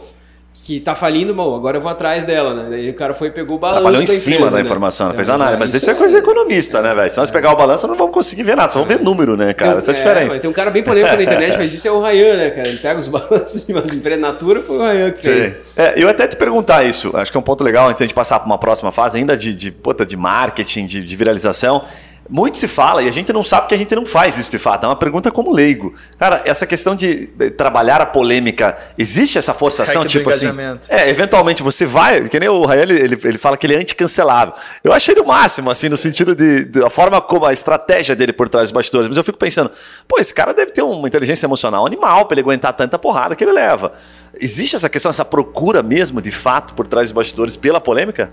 que tá falindo, bom, agora eu vou atrás dela, né? Daí o cara foi e pegou o balanço Trabalhou em da cima empresa, da né? informação, não fez É, análise. Mas isso é coisa economista, né, velho? Se nós pegar o balanço, não vamos conseguir ver nada, só vamos ver número, né, cara? Essa é a diferença. tem um cara bem polêmico na internet, (laughs) mas isso é o Ryan, né, cara? Ele pega os (laughs) balanços de umas empresas Natura, foi o Ryan que Sim. fez. É, eu até te perguntar isso, acho que é um ponto legal antes da gente passar para uma próxima fase, ainda de, de, puta, de marketing, de, de viralização. Muito se fala e a gente não sabe que a gente não faz isso de fato. É uma pergunta como leigo. Cara, essa questão de trabalhar a polêmica, existe essa forçação? Tipo assim. É, eventualmente você vai, que nem o Rael, ele, ele fala que ele é anticancelável. Eu achei ele o máximo, assim, no sentido de, da forma como a estratégia dele por trás dos bastidores. Mas eu fico pensando, pô, esse cara deve ter uma inteligência emocional animal para ele aguentar tanta porrada que ele leva. Existe essa questão, essa procura mesmo, de fato, por trás dos bastidores pela polêmica?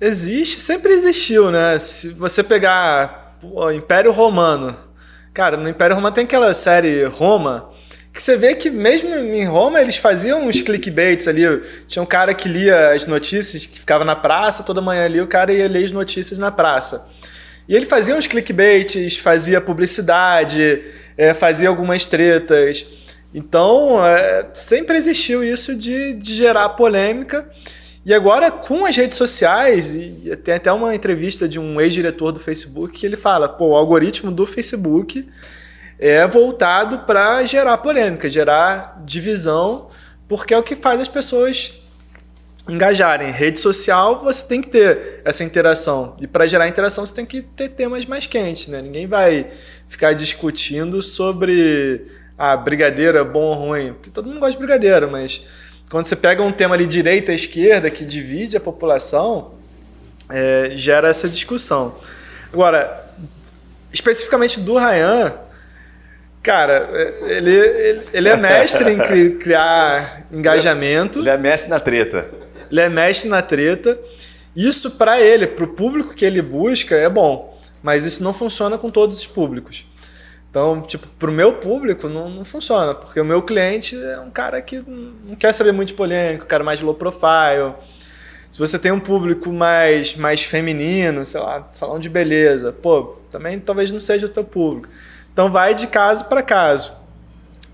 Existe, sempre existiu, né? Se você pegar pô, Império Romano, cara, no Império Romano tem aquela série Roma, que você vê que mesmo em Roma eles faziam uns clickbaits ali. Tinha um cara que lia as notícias, que ficava na praça, toda manhã ali o cara ia ler as notícias na praça. E ele fazia uns clickbaits, fazia publicidade, é, fazia algumas tretas. Então, é, sempre existiu isso de, de gerar polêmica. E agora, com as redes sociais, e tem até uma entrevista de um ex-diretor do Facebook que ele fala: pô, o algoritmo do Facebook é voltado para gerar polêmica, gerar divisão, porque é o que faz as pessoas engajarem. Rede social, você tem que ter essa interação. E para gerar interação, você tem que ter temas mais quentes, né? Ninguém vai ficar discutindo sobre ah, brigadeiro é bom ou ruim, porque todo mundo gosta de brigadeiro, mas quando você pega um tema ali direita e esquerda que divide a população, é, gera essa discussão. Agora, especificamente do Ryan, cara, é, ele, ele, ele é mestre em cri- (laughs) criar engajamento. Ele é mestre na treta. Ele é mestre na treta. Isso para ele, para o público que ele busca, é bom. Mas isso não funciona com todos os públicos. Então, tipo, pro meu público não, não funciona, porque o meu cliente é um cara que não quer saber muito de polêmica, um cara mais low profile. Se você tem um público mais, mais feminino, sei lá, salão de beleza, pô, também talvez não seja o teu público. Então vai de caso para caso.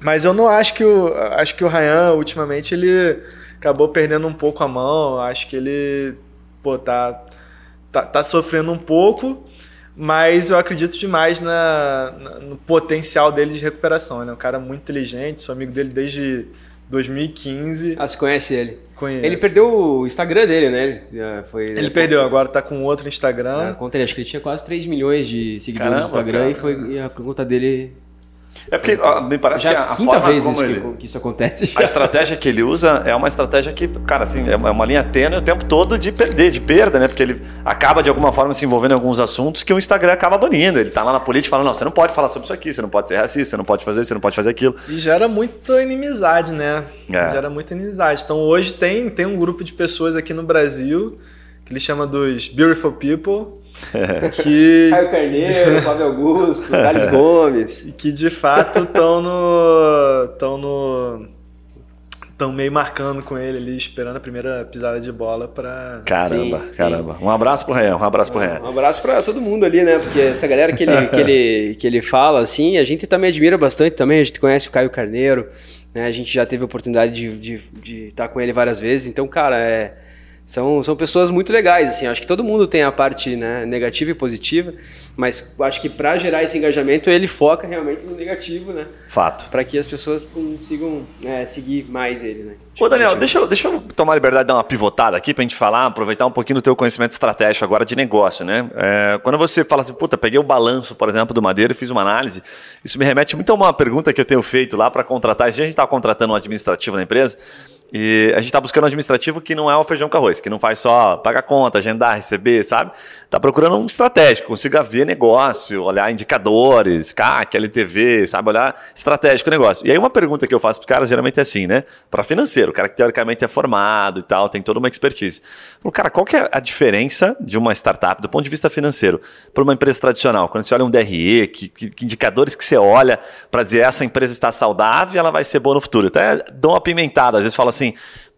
Mas eu não acho que o acho que o Ryan ultimamente ele acabou perdendo um pouco a mão, acho que ele pô, tá, tá, tá sofrendo um pouco, mas eu acredito demais na, na- no potencial dele de recuperação. Ele é um cara muito inteligente, sou amigo dele desde 2015. Ah, você conhece ele? Conheço. Ele perdeu o Instagram dele, né? Ele, ah, foi, Ele perdeu, agora tá com outro Instagram. conta dele, acho que ele tinha quase 3 milhões de seguidores Caramba, no Instagram cara. e, foi, e a conta dele. É porque ó, me parece Já que a, a forma vez como isso ele... que, que isso acontece. A estratégia que ele usa é uma estratégia que, cara, assim, é uma é uma linha tênue o tempo todo de perder, de perda, né? Porque ele acaba de alguma forma se envolvendo em alguns assuntos que o Instagram acaba banindo. Ele tá lá na política falando, não, você não pode falar sobre isso aqui, você não pode ser racista, você não pode fazer isso, você não pode fazer aquilo. E gera muita inimizade, né? É. Gera muita inimizade. Então hoje tem, tem um grupo de pessoas aqui no Brasil que ele chama dos Beautiful People, (laughs) que, Caio Carneiro, Fábio Augusto, (laughs) Thales Gomes. e que de fato estão no. estão no. estão meio marcando com ele ali, esperando a primeira pisada de bola para Caramba, Sim, sim. caramba. Um abraço pro Rean, um abraço pro Rean. Um abraço pra todo mundo ali, né? Porque essa galera que ele, que ele, que ele fala, assim, a gente também admira bastante também. A gente conhece o Caio Carneiro, né? A gente já teve a oportunidade de, de, de estar com ele várias vezes. Então, cara, é, são, são pessoas muito legais, assim. Acho que todo mundo tem a parte né, negativa e positiva, mas acho que pra gerar esse engajamento, ele foca realmente no negativo, né? Fato. Pra que as pessoas consigam é, seguir mais ele, né? Ô, Daniel, deixa eu, deixa eu tomar a liberdade de dar uma pivotada aqui pra gente falar, aproveitar um pouquinho do teu conhecimento estratégico agora de negócio, né? É, quando você fala assim, puta, peguei o balanço, por exemplo, do Madeira e fiz uma análise, isso me remete muito a uma pergunta que eu tenho feito lá para contratar. Dia a gente estava contratando um administrativo na empresa e a gente está buscando um administrativo que não é o feijão com arroz, que não faz só pagar conta, agendar, receber, sabe? Está procurando um estratégico, consiga ver negócio, olhar indicadores, CAC, LTV, sabe? Olhar estratégico o negócio. E aí uma pergunta que eu faço para os caras geralmente é assim, né? Para financeiro, o cara que teoricamente é formado e tal, tem toda uma expertise. Falo, cara, qual que é a diferença de uma startup do ponto de vista financeiro para uma empresa tradicional? Quando você olha um DRE, que, que, que indicadores que você olha para dizer essa empresa está saudável, ela vai ser boa no futuro. Até dou uma pimentada, às vezes falo assim,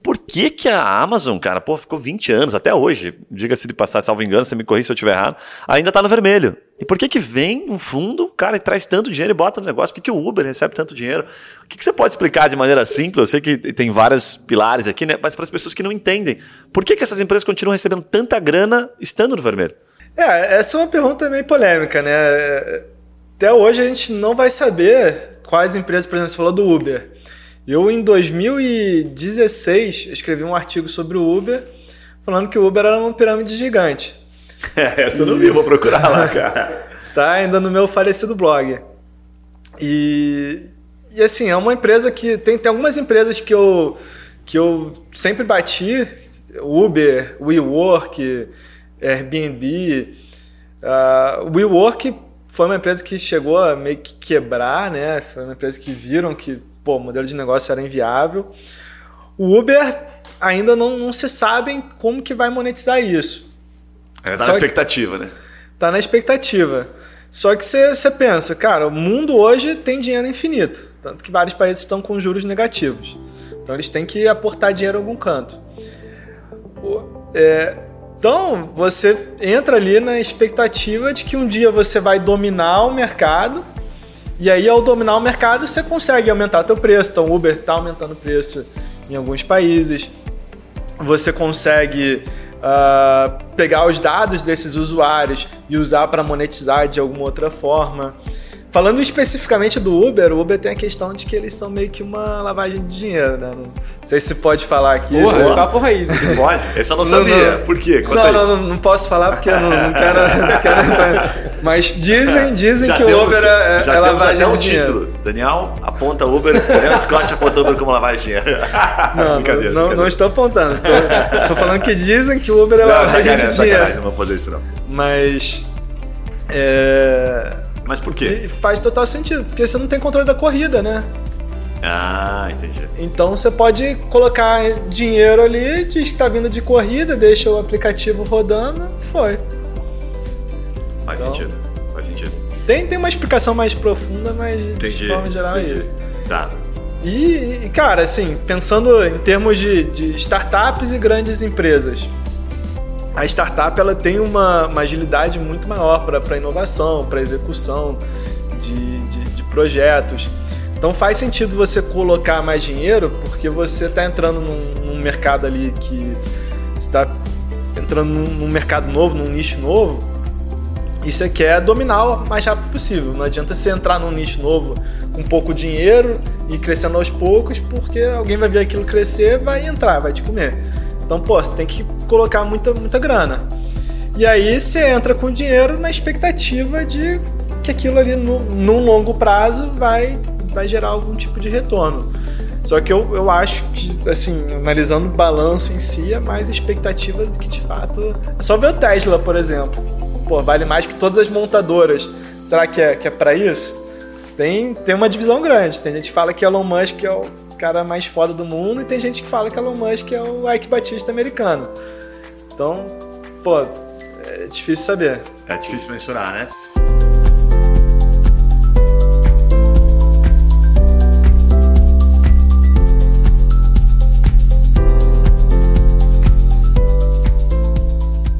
por que, que a Amazon, cara, pô, ficou 20 anos, até hoje, diga-se de passar, salvo engano, você me corri se eu estiver errado, ainda está no vermelho. E por que que vem um fundo, cara, e traz tanto dinheiro e bota no negócio? Por que, que o Uber recebe tanto dinheiro? O que, que você pode explicar de maneira simples? Eu sei que tem vários pilares aqui, né? Mas para as pessoas que não entendem, por que, que essas empresas continuam recebendo tanta grana estando no vermelho? É, essa é uma pergunta meio polêmica, né? Até hoje a gente não vai saber quais empresas, por exemplo, você falou do Uber. Eu, em 2016, escrevi um artigo sobre o Uber, falando que o Uber era uma pirâmide gigante. (laughs) Essa eu não vi, vou procurar lá, (laughs) cara. tá ainda no meu falecido blog. E, e assim, é uma empresa que. Tem, tem algumas empresas que eu, que eu sempre bati: Uber, WeWork, Airbnb. Uh, WeWork foi uma empresa que chegou a meio que quebrar, né? Foi uma empresa que viram que pô, o modelo de negócio era inviável. O Uber ainda não, não se sabe como que vai monetizar isso. É, tá na expectativa, né? Tá na expectativa. Só que você pensa, cara, o mundo hoje tem dinheiro infinito. Tanto que vários países estão com juros negativos. Então eles têm que aportar dinheiro em algum canto. É, então você entra ali na expectativa de que um dia você vai dominar o mercado e aí, ao dominar o mercado, você consegue aumentar teu preço. Então, o Uber está aumentando o preço em alguns países. Você consegue uh, pegar os dados desses usuários e usar para monetizar de alguma outra forma. Falando especificamente do Uber, o Uber tem a questão de que eles são meio que uma lavagem de dinheiro, né? Não sei se pode falar aqui. Porra, é papo raiz. (laughs) Pode? Esse eu não sabia. Não, Por quê? Conta não, não, não, posso falar porque eu não, não quero, (laughs) não quero entrar. Mas dizem, dizem que o Uber é, já é lavagem até de dinheiro. título. Daniel aponta Uber, Daniel Scott aponta Uber como lavagem de dinheiro. Não, (laughs) brincadeira, não, não estou apontando. Estou falando que dizem que o Uber é lavagem de dinheiro. Não vou fazer isso não. Mas... É mas por quê? E faz total sentido, porque você não tem controle da corrida, né? Ah, entendi. Então você pode colocar dinheiro ali, diz que está vindo de corrida, deixa o aplicativo rodando, foi. Faz então, sentido, faz sentido. Tem, tem uma explicação mais profunda, mas entendi, de forma geral é entendi. é isso. Tá. E, e, cara, assim, pensando em termos de, de startups e grandes empresas, a startup ela tem uma, uma agilidade muito maior para inovação, para execução de, de, de, projetos. Então faz sentido você colocar mais dinheiro porque você está entrando num, num, mercado ali que está entrando num, num, mercado novo, num nicho novo, e você quer dominar o mais rápido possível. Não adianta você entrar num nicho novo com pouco dinheiro e crescendo aos poucos, porque alguém vai ver aquilo crescer, vai entrar, vai te comer. Então, pô, você tem que colocar muita, muita grana. E aí você entra com dinheiro na expectativa de que aquilo ali, no, num longo prazo, vai, vai gerar algum tipo de retorno. Só que eu, eu acho que, assim, analisando o balanço em si, é mais expectativa do que de fato. É só ver o Tesla, por exemplo. Pô, vale mais que todas as montadoras. Será que é, que é para isso? Tem, tem uma divisão grande. Tem gente que fala que Elon Musk é o cara mais foda do mundo, e tem gente que fala que Elon Musk é o Ike Batista americano. Então, pô, é difícil saber. É difícil mensurar, né?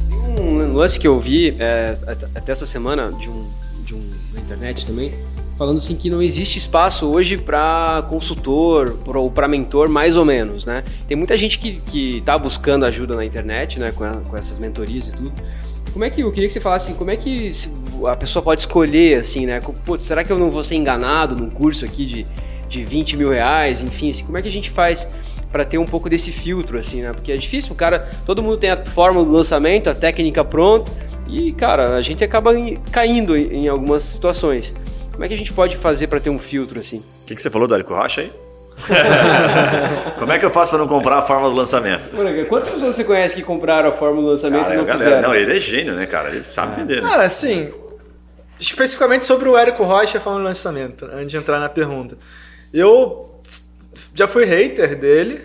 Tem um lance que eu vi é, até essa semana de um, de um na internet também falando assim que não existe espaço hoje para consultor ou para mentor, mais ou menos, né? Tem muita gente que, que tá buscando ajuda na internet, né, com, a, com essas mentorias e tudo. Como é que eu queria que você falasse assim, como é que a pessoa pode escolher assim, né? Putz, será que eu não vou ser enganado num curso aqui de, de 20 mil reais, enfim, assim, como é que a gente faz para ter um pouco desse filtro, assim, né? Porque é difícil, o cara, todo mundo tem a fórmula do lançamento, a técnica pronta, e, cara, a gente acaba caindo em algumas situações. Como é que a gente pode fazer para ter um filtro assim? O que, que, você falou do Érico Rocha aí? (laughs) Como é que eu faço para não comprar a fórmula do lançamento? Quantas pessoas você conhece que compraram a fórmula do lançamento cara, e não galera, fizeram? Não, ele é gênio, né, cara? Ele sabe é. vender. Né? Ah, assim, especificamente sobre o Érico Rocha e a fórmula do lançamento, antes de entrar na pergunta. Eu já fui hater dele,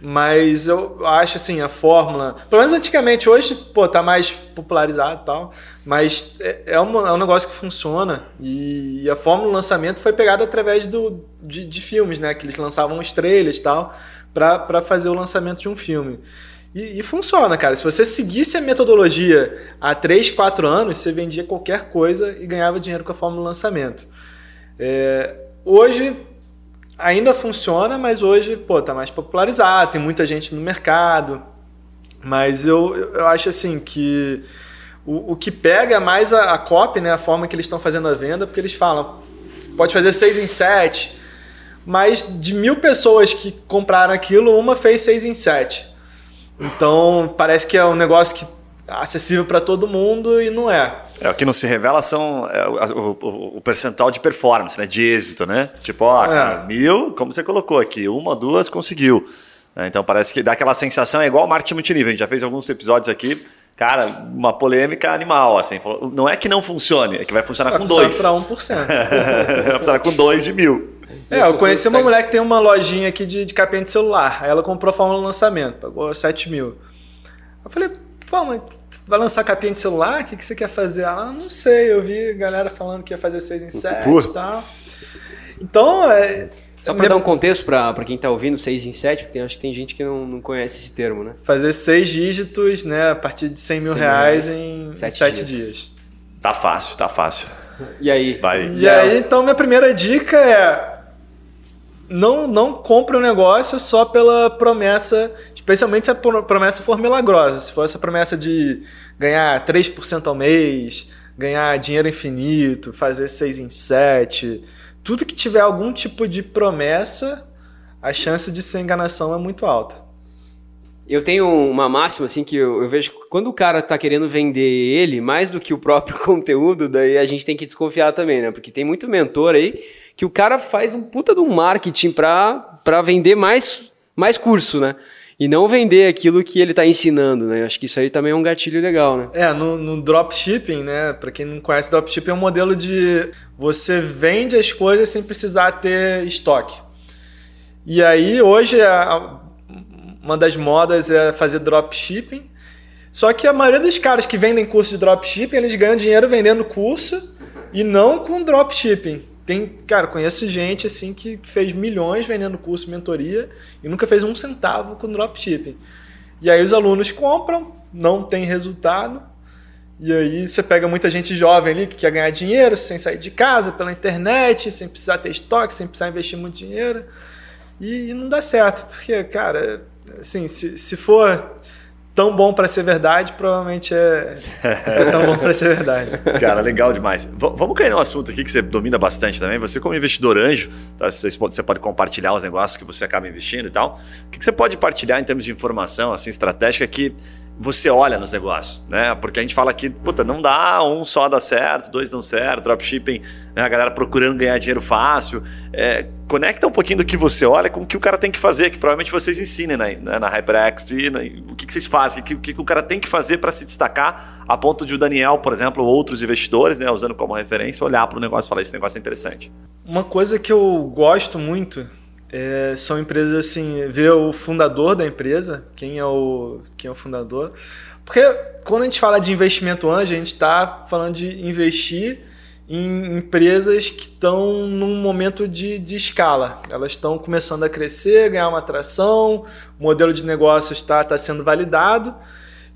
mas eu acho assim, a fórmula. Pelo menos antigamente, hoje, pô, tá mais popularizado e tal. Mas é, é, um, é um negócio que funciona. E, a fórmula do lançamento foi pegada através do, de, de filmes, né? Que eles lançavam os trailers e tal, para fazer o lançamento de um filme. E, e, funciona, cara. Se você seguisse a metodologia há 3, 4 anos, você vendia qualquer coisa e ganhava dinheiro com a fórmula do lançamento. É, hoje ainda funciona, mas hoje, pô, tá mais popularizado, tem muita gente no mercado. Mas eu, eu acho assim que o, o que pega é mais a, a copy, né, a forma que eles estão fazendo a venda, porque eles falam, pode fazer 6 em 7, mas de mil pessoas que compraram aquilo, uma fez 6 em 7. Então parece que é um negócio que acessível para todo mundo e não é. É, o que não se revela são é, o, o, o, percentual de performance, né? De êxito, né? Tipo, ó, é. cara, mil, como você colocou aqui, uma, duas conseguiu. É, então parece que dá aquela sensação, é igual marketing multinível. A gente já fez alguns episódios aqui. Cara, uma polêmica animal, assim. Não é que não funcione, é que vai funcionar vai com dois. Para 1%. (laughs) vai funcionar com dois de mil. É, eu conheci uma mulher que tem uma lojinha aqui de, de capinha de celular. Aí ela comprou a fórmula lançamento, pagou 7 mil. Eu falei, Pô, mas vai lançar capinha de celular? O que, que você quer fazer? Ela, não sei, eu vi galera falando que ia fazer 6 em 7 e tal. Então, é, Só para dar um contexto para quem está ouvindo, 6 em 7, porque acho que tem gente que não, não conhece esse termo, né? Fazer 6 dígitos, né, a partir de 100 mil 100 reais, em 7 dias. dias. Tá fácil, tá fácil. E aí? Vai. E aí, então, minha primeira dica é não, não compre um negócio só pela promessa Especialmente se a promessa for milagrosa. Se for essa promessa de ganhar 3% ao mês, ganhar dinheiro infinito, fazer 6 em 7. Tudo que tiver algum tipo de promessa, a chance de ser enganação é muito alta. Eu tenho uma máxima assim que eu, eu vejo quando o cara tá querendo vender ele mais do que o próprio (laughs) conteúdo, daí a gente tem que desconfiar também, né? Porque tem muito mentor aí que o cara faz um puta um marketing para vender mais, mais curso, né? E não vender aquilo que ele está ensinando, né? Acho que isso aí também é um gatilho legal, né? É, no, no dropshipping, né? Para quem não conhece, dropshipping é um modelo de você vende as coisas sem precisar ter estoque. E aí, hoje, a, uma das modas é fazer dropshipping. Só que a maioria dos caras que vendem curso de dropshipping, eles ganham dinheiro vendendo curso e não com dropshipping. Tem, cara, conheço gente assim que fez milhões vendendo curso, mentoria e nunca fez um centavo com dropshipping. E aí os alunos compram, não tem resultado. E aí você pega muita gente jovem ali que quer ganhar dinheiro sem sair de casa, pela internet, sem precisar ter estoque, sem precisar investir muito dinheiro. E, e não dá certo, porque, cara, assim, se, se for tão bom para ser verdade, provavelmente é, é tão bom para ser verdade. (laughs) Cara, legal demais. V vamos cair num assunto aqui que você domina bastante também. Você, como investidor anjo, tá? você, pode, compartilhar os negócios que você acaba investindo e tal. O que, que você pode partilhar em termos de informação assim, estratégica que você olha nos negócios, né? Porque a gente fala aqui, puta, não dá, um só dá certo, dois dão certo, dropshipping, né? a galera procurando ganhar dinheiro fácil. É, conecta um pouquinho do que você olha com o que o cara tem que fazer, que provavelmente vocês ensinem né? na HyperXP, né? o que, que vocês fazem, o que, que, que o cara tem que fazer para se destacar, a ponto de o Daniel, por exemplo, ou outros investidores, né? usando como referência, olhar para o negócio e falar: esse negócio é interessante. Uma coisa que eu gosto muito é, são empresas assim, ver o fundador da empresa, quem é o, quem é o fundador. Porque quando a gente fala de investimento anjo, a gente está falando de investir em empresas que estão num momento de, de escala. Elas estão começando a crescer, ganhar uma atração, o modelo de negócio está, está sendo validado,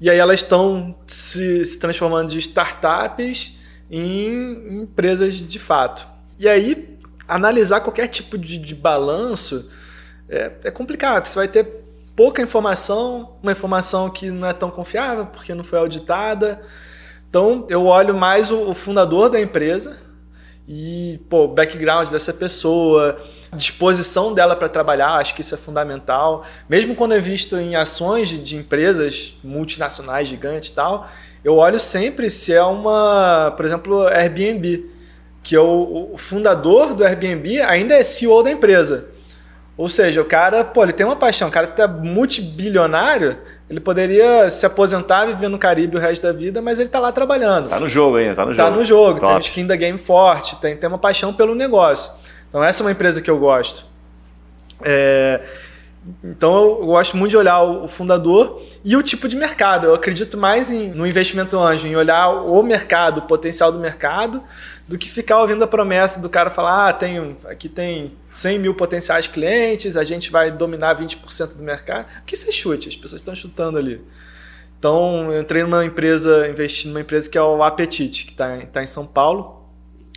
e aí elas estão se, se transformando de startups em empresas de fato. E aí analisar qualquer tipo de, de balanço é, é, complicado, você vai ter pouca informação, uma informação que não é tão confiável porque não foi auditada. Então eu olho mais o, o fundador da empresa e o background dessa pessoa, disposição dela para trabalhar, acho que isso é fundamental. Mesmo quando é visto em ações de, de empresas multinacionais gigantes e tal, eu olho sempre se é uma, por exemplo, Airbnb que é o, o fundador do Airbnb, ainda é CEO da empresa. Ou seja, o cara, pô, ele tem uma paixão, o cara tá multibilionário, ele poderia se aposentar, viver no Caribe o resto da vida, mas ele tá lá trabalhando. Tá no jogo ainda, tá no tá jogo. Tá no jogo, Top. tem um skin da game forte, tem, tem uma paixão pelo negócio. Então essa é uma empresa que eu gosto. É, então eu gosto muito de olhar o fundador e o tipo de mercado. Eu acredito mais em, no investimento anjo, em olhar o mercado, o potencial do mercado, do que ficar ouvindo a promessa do cara falar: ah, tem, aqui tem 100 mil potenciais clientes, a gente vai dominar 20% do mercado. Porque isso é chute, as pessoas estão chutando ali. Então eu entrei numa empresa, investi numa empresa que é o Apetite, que está tá em São Paulo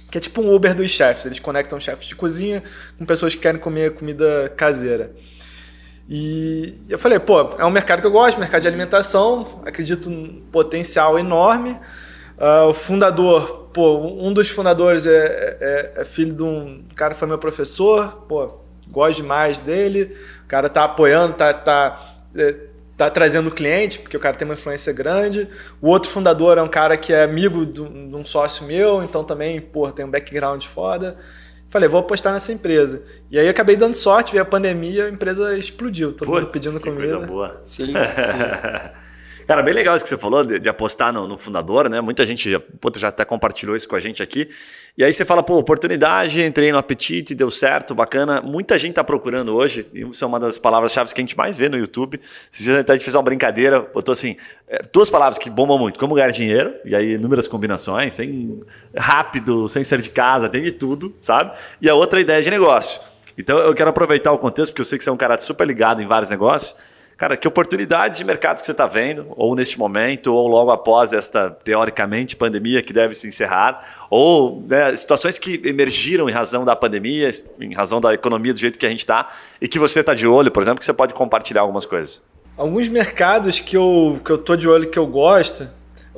que é tipo um Uber dos chefes. Eles conectam chefes de cozinha com pessoas que querem comer comida caseira. E eu falei, pô, é um mercado que eu gosto, mercado de alimentação, acredito num potencial enorme. Uh, o fundador, pô, um dos fundadores é, é, é, filho de um cara que foi meu professor, pô, gosto demais dele. O cara tá apoiando, tá, tá é, tá trazendo cliente, porque o cara tem uma influência grande. O outro fundador é um cara que é amigo de um sócio meu, então também, pô, tem um background foda. Falei, vou apostar nessa empresa. E aí acabei dando sorte, veio a pandemia, a empresa explodiu. Todo Putz, mundo pedindo que comida. Coisa boa. Sim. sim. (laughs) Cara, bem legal isso que você falou, de, de apostar no, no, fundador, né? Muita gente já, já até compartilhou isso com a gente aqui. E aí você fala, pô, oportunidade, entrei no apetite, deu certo, bacana. Muita gente está procurando hoje, e isso é uma das palavras-chave que a gente mais vê no YouTube. Se a gente fez uma brincadeira, botou assim, é, duas palavras que bombam muito, como ganhar dinheiro, e aí inúmeras combinações, sem rápido, sem ser de casa, tem de tudo, sabe? E a outra ideia de negócio. Então eu quero aproveitar o contexto, porque eu sei que você é um cara super ligado em vários negócios. Cara, que oportunidades de mercado que você está vendo, ou neste momento, ou logo após esta, teoricamente, pandemia que deve se encerrar, ou né, situações que emergiram em razão da pandemia, em razão da economia do jeito que a gente está, e que você está de olho, por exemplo, que você pode compartilhar algumas coisas. Alguns mercados que eu, que eu tô de olho que eu gosto,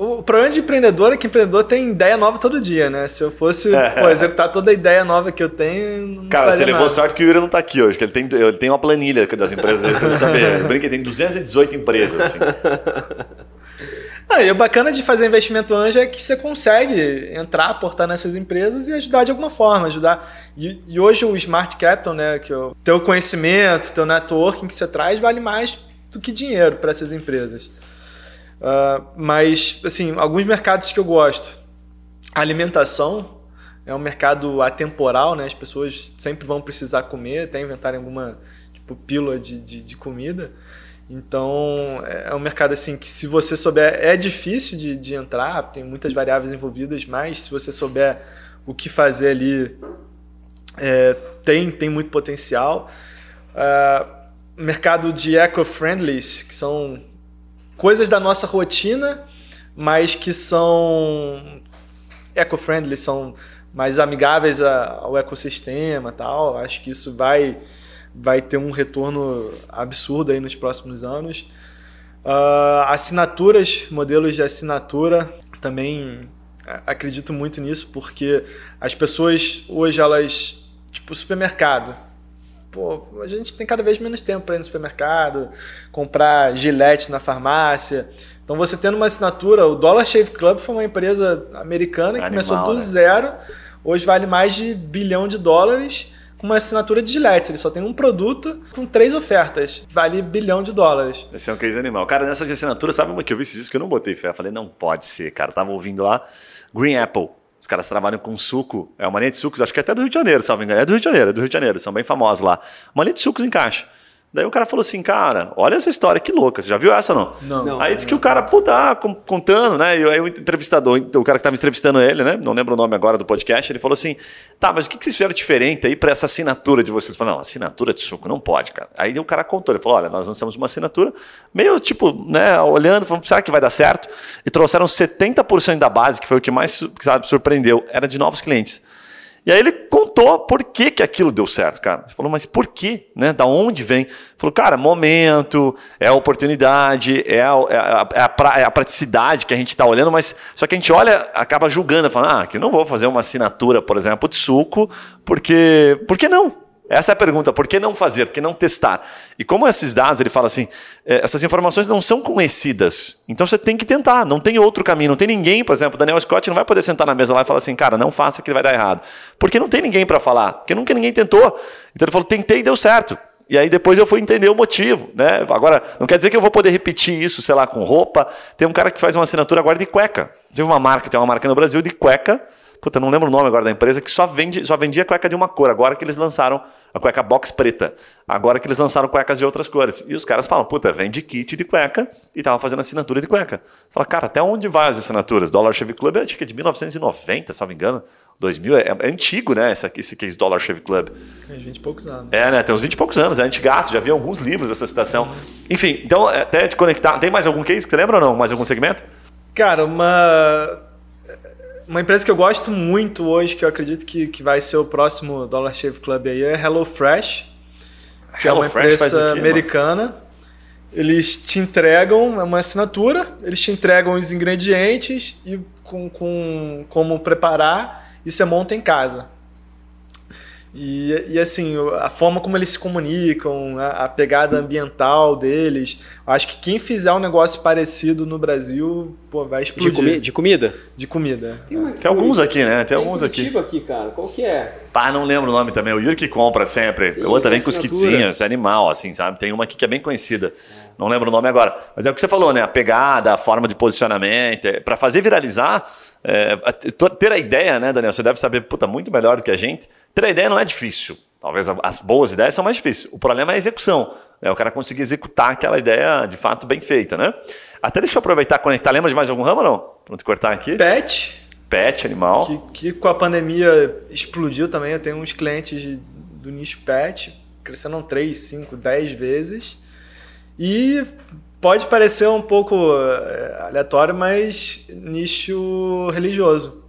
o problema de empreendedor é que empreendedor tem ideia nova todo dia, né? Se eu fosse pô, executar toda a ideia nova que eu tenho. Não Cara, você levou sorte que o Yuri não está aqui hoje, que ele tem, ele tem uma planilha das empresas dele, saber. (laughs) Brinca, tem 218 empresas. Assim. (laughs) Ah, e o bacana de fazer investimento anjo é que você consegue entrar, aportar nessas empresas e ajudar de alguma forma, ajudar. E, e hoje o Smart Capital, né, que é o teu conhecimento, teu networking que você traz vale mais do que dinheiro para essas empresas. Uh, mas, assim, alguns mercados que eu gosto. alimentação é um mercado atemporal, né? As pessoas sempre vão precisar comer, até inventarem alguma tipo, pílula de, de, de comida. Então, é um mercado assim que se você souber, é difícil de, de entrar, tem muitas variáveis envolvidas, mas se você souber o que fazer ali, é, tem, tem muito potencial. Uh, mercado de eco-friendlies, que são coisas da nossa rotina, mas que são eco-friendly, são mais amigáveis ao ecossistema tal. Acho que isso vai, vai ter um retorno absurdo aí nos próximos anos. Uh, assinaturas, modelos de assinatura, também acredito muito nisso, porque as pessoas hoje, elas, tipo, supermercado, pô, a gente tem cada vez menos tempo para ir no supermercado, comprar gilete na farmácia. Então você tendo uma assinatura, o Dollar Shave Club foi uma empresa americana que Animal, começou do né? zero, hoje vale mais de bilhão de dólares com uma assinatura de gilete. Ele só tem um produto com três ofertas. Vale bilhão de dólares. Esse é um case animal. Cara, nessa de assinatura, sabe uma que eu vi dias que eu não botei fé? Eu falei, não pode ser, cara. Eu tava ouvindo lá. Green Apple. Os caras trabalham com suco. É uma linha de sucos, acho que é até do Rio de Janeiro, salvo engano. É do Rio de Janeiro, é do Rio de Janeiro. São bem famosos lá. Uma linha de sucos em caixa. Daí o cara falou assim, cara, olha essa história, que louca. Você já viu essa não? Não. não aí disse que o cara, puta, ah, contando, né? E aí o entrevistador, o cara que estava entrevistando ele, né? Não lembro o nome agora do podcast, ele falou assim: tá, mas o que vocês fizeram diferente aí para essa assinatura de vocês? Falei, não, assinatura de suco não pode, cara. Aí o cara contou, ele falou: olha, nós lançamos uma assinatura, meio tipo, né, olhando, falando, será que vai dar certo? E trouxeram 70% da base, que foi o que mais sabe, surpreendeu, era de novos clientes. E aí ele contou por que, que aquilo deu certo, cara. Ele falou, mas por quê? Né? Da onde vem? Ele falou, cara, momento, é a oportunidade, é a, é a, é a, é a praticidade que a gente está olhando, mas só que a gente olha, acaba julgando, falando, ah, que não vou fazer uma assinatura, por exemplo, de suco, porque. Por que não? Essa é a pergunta, por que não fazer, por que não testar? E como esses dados, ele fala assim, é, essas informações não são conhecidas, então você tem que tentar, não tem outro caminho, não tem ninguém, por exemplo, Daniel Scott não vai poder sentar na mesa lá e falar assim, cara, não faça que vai dar errado, porque não tem ninguém para falar, porque nunca ninguém tentou. Então ele falou, tentei e deu certo. E aí depois eu fui entender o motivo, né? Agora, não quer dizer que eu vou poder repetir isso, sei lá, com roupa. Tem um cara que faz uma assinatura agora de cueca. Tive uma marca, tem uma marca no Brasil de cueca. Puta, não lembro o nome agora da empresa, que só, vende, só vendia cueca de uma cor. Agora que eles lançaram a cueca box preta. Agora que eles lançaram cuecas de outras cores. E os caras falam, puta, vende kit de cueca e tava fazendo assinatura de cueca. Fala, cara, até onde vai as assinaturas? Dollar Shave Club é, acho que é de 1990, se não me engano. 2000, é, é antigo, né? Esse, esse case Dollar Shave Club. Tem uns 20 e poucos anos. É, né? Tem uns 20 e poucos anos, é antigaço, já vi alguns livros dessa citação. Enfim, então, até te conectar. Tem mais algum case que você lembra ou não? Mais algum segmento? Cara, uma. Uma empresa que eu gosto muito hoje, que eu acredito que, que vai ser o próximo Dollar Shave Club aí, é HelloFresh. Que Hello é uma empresa americana. Mano? Eles te entregam, é uma assinatura, eles te entregam os ingredientes e com, com como preparar e você monta em casa. E, e assim, a forma como eles se comunicam, a, a, pegada ambiental deles. Acho que quem fizer um negócio parecido no Brasil, pô, vai explodir. De, comi de comida? De comida. Tem, uma, tem alguns aqui, né? Tem, tem alguns aqui. aqui, cara. Qual que é? Pá, não lembro o nome também. O Yuri que compra sempre. Sim, Outra vem com os kitzinhos, é animal, assim, sabe? Tem uma aqui que é bem conhecida. É. Não lembro o nome agora. Mas é o que você falou, né? A pegada, a forma de posicionamento. É, para fazer viralizar, é, ter a ideia, né, Daniel? Você deve saber, puta, muito melhor do que a gente. Ter a ideia não é difícil. Talvez as boas ideias são mais difíceis. O problema é a execução. Né? O cara conseguir executar aquela ideia de fato bem feita, né? Até deixa eu aproveitar e conectar. Lembra de mais algum ramo ou não? Pra não te cortar aqui? Pet. Pet, animal. Que, que com a pandemia explodiu também. Eu tenho uns clientes de, do nicho pet crescendo 3, 5, 10 vezes. E pode parecer um pouco é, aleatório, mas nicho religioso.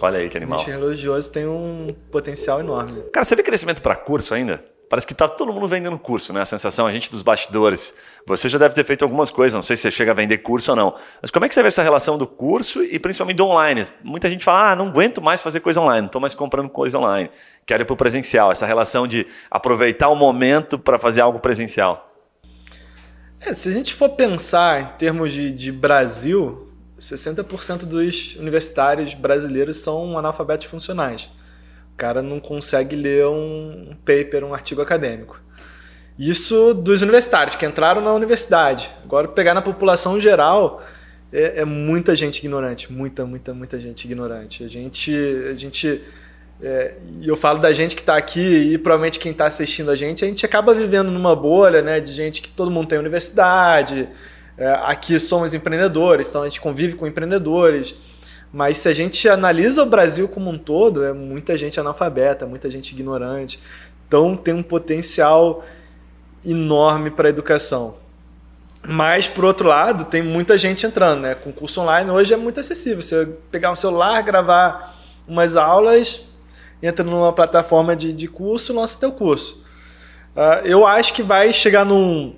Olha aí que animal. Nicho religioso tem um potencial enorme. Cara, você vê crescimento para curso ainda? Parece que tá todo mundo vendendo curso, né? A sensação, a gente dos bastidores. Você já deve ter feito algumas coisas, não sei se você chega a vender curso ou não. Mas como é que você vê essa relação do curso e principalmente do online? Muita gente fala, ah, não aguento mais fazer coisa online, não estou mais comprando coisa online. Quero ir para o presencial. Essa relação de aproveitar o momento para fazer algo presencial. É, se a gente for pensar em termos de, de Brasil, 60% dos universitários brasileiros são analfabetos funcionais. O cara não consegue ler um paper, um artigo acadêmico. Isso dos universitários que entraram na universidade. Agora, pegar na população geral, é, é muita gente ignorante. Muita, muita, muita gente ignorante. A gente. A gente é, e eu falo da gente que está aqui e provavelmente quem está assistindo a gente, a gente acaba vivendo numa bolha né, de gente que todo mundo tem universidade, é, aqui somos empreendedores, então a gente convive com empreendedores. Mas se a gente analisa o Brasil como um todo, é muita gente analfabeta, muita gente ignorante. Então tem um potencial enorme para a educação. Mas, por outro lado, tem muita gente entrando. Né? Com curso online hoje é muito acessível. Você pegar um celular, gravar umas aulas, entra numa plataforma de, de curso, lança teu curso. Uh, eu acho que vai chegar num,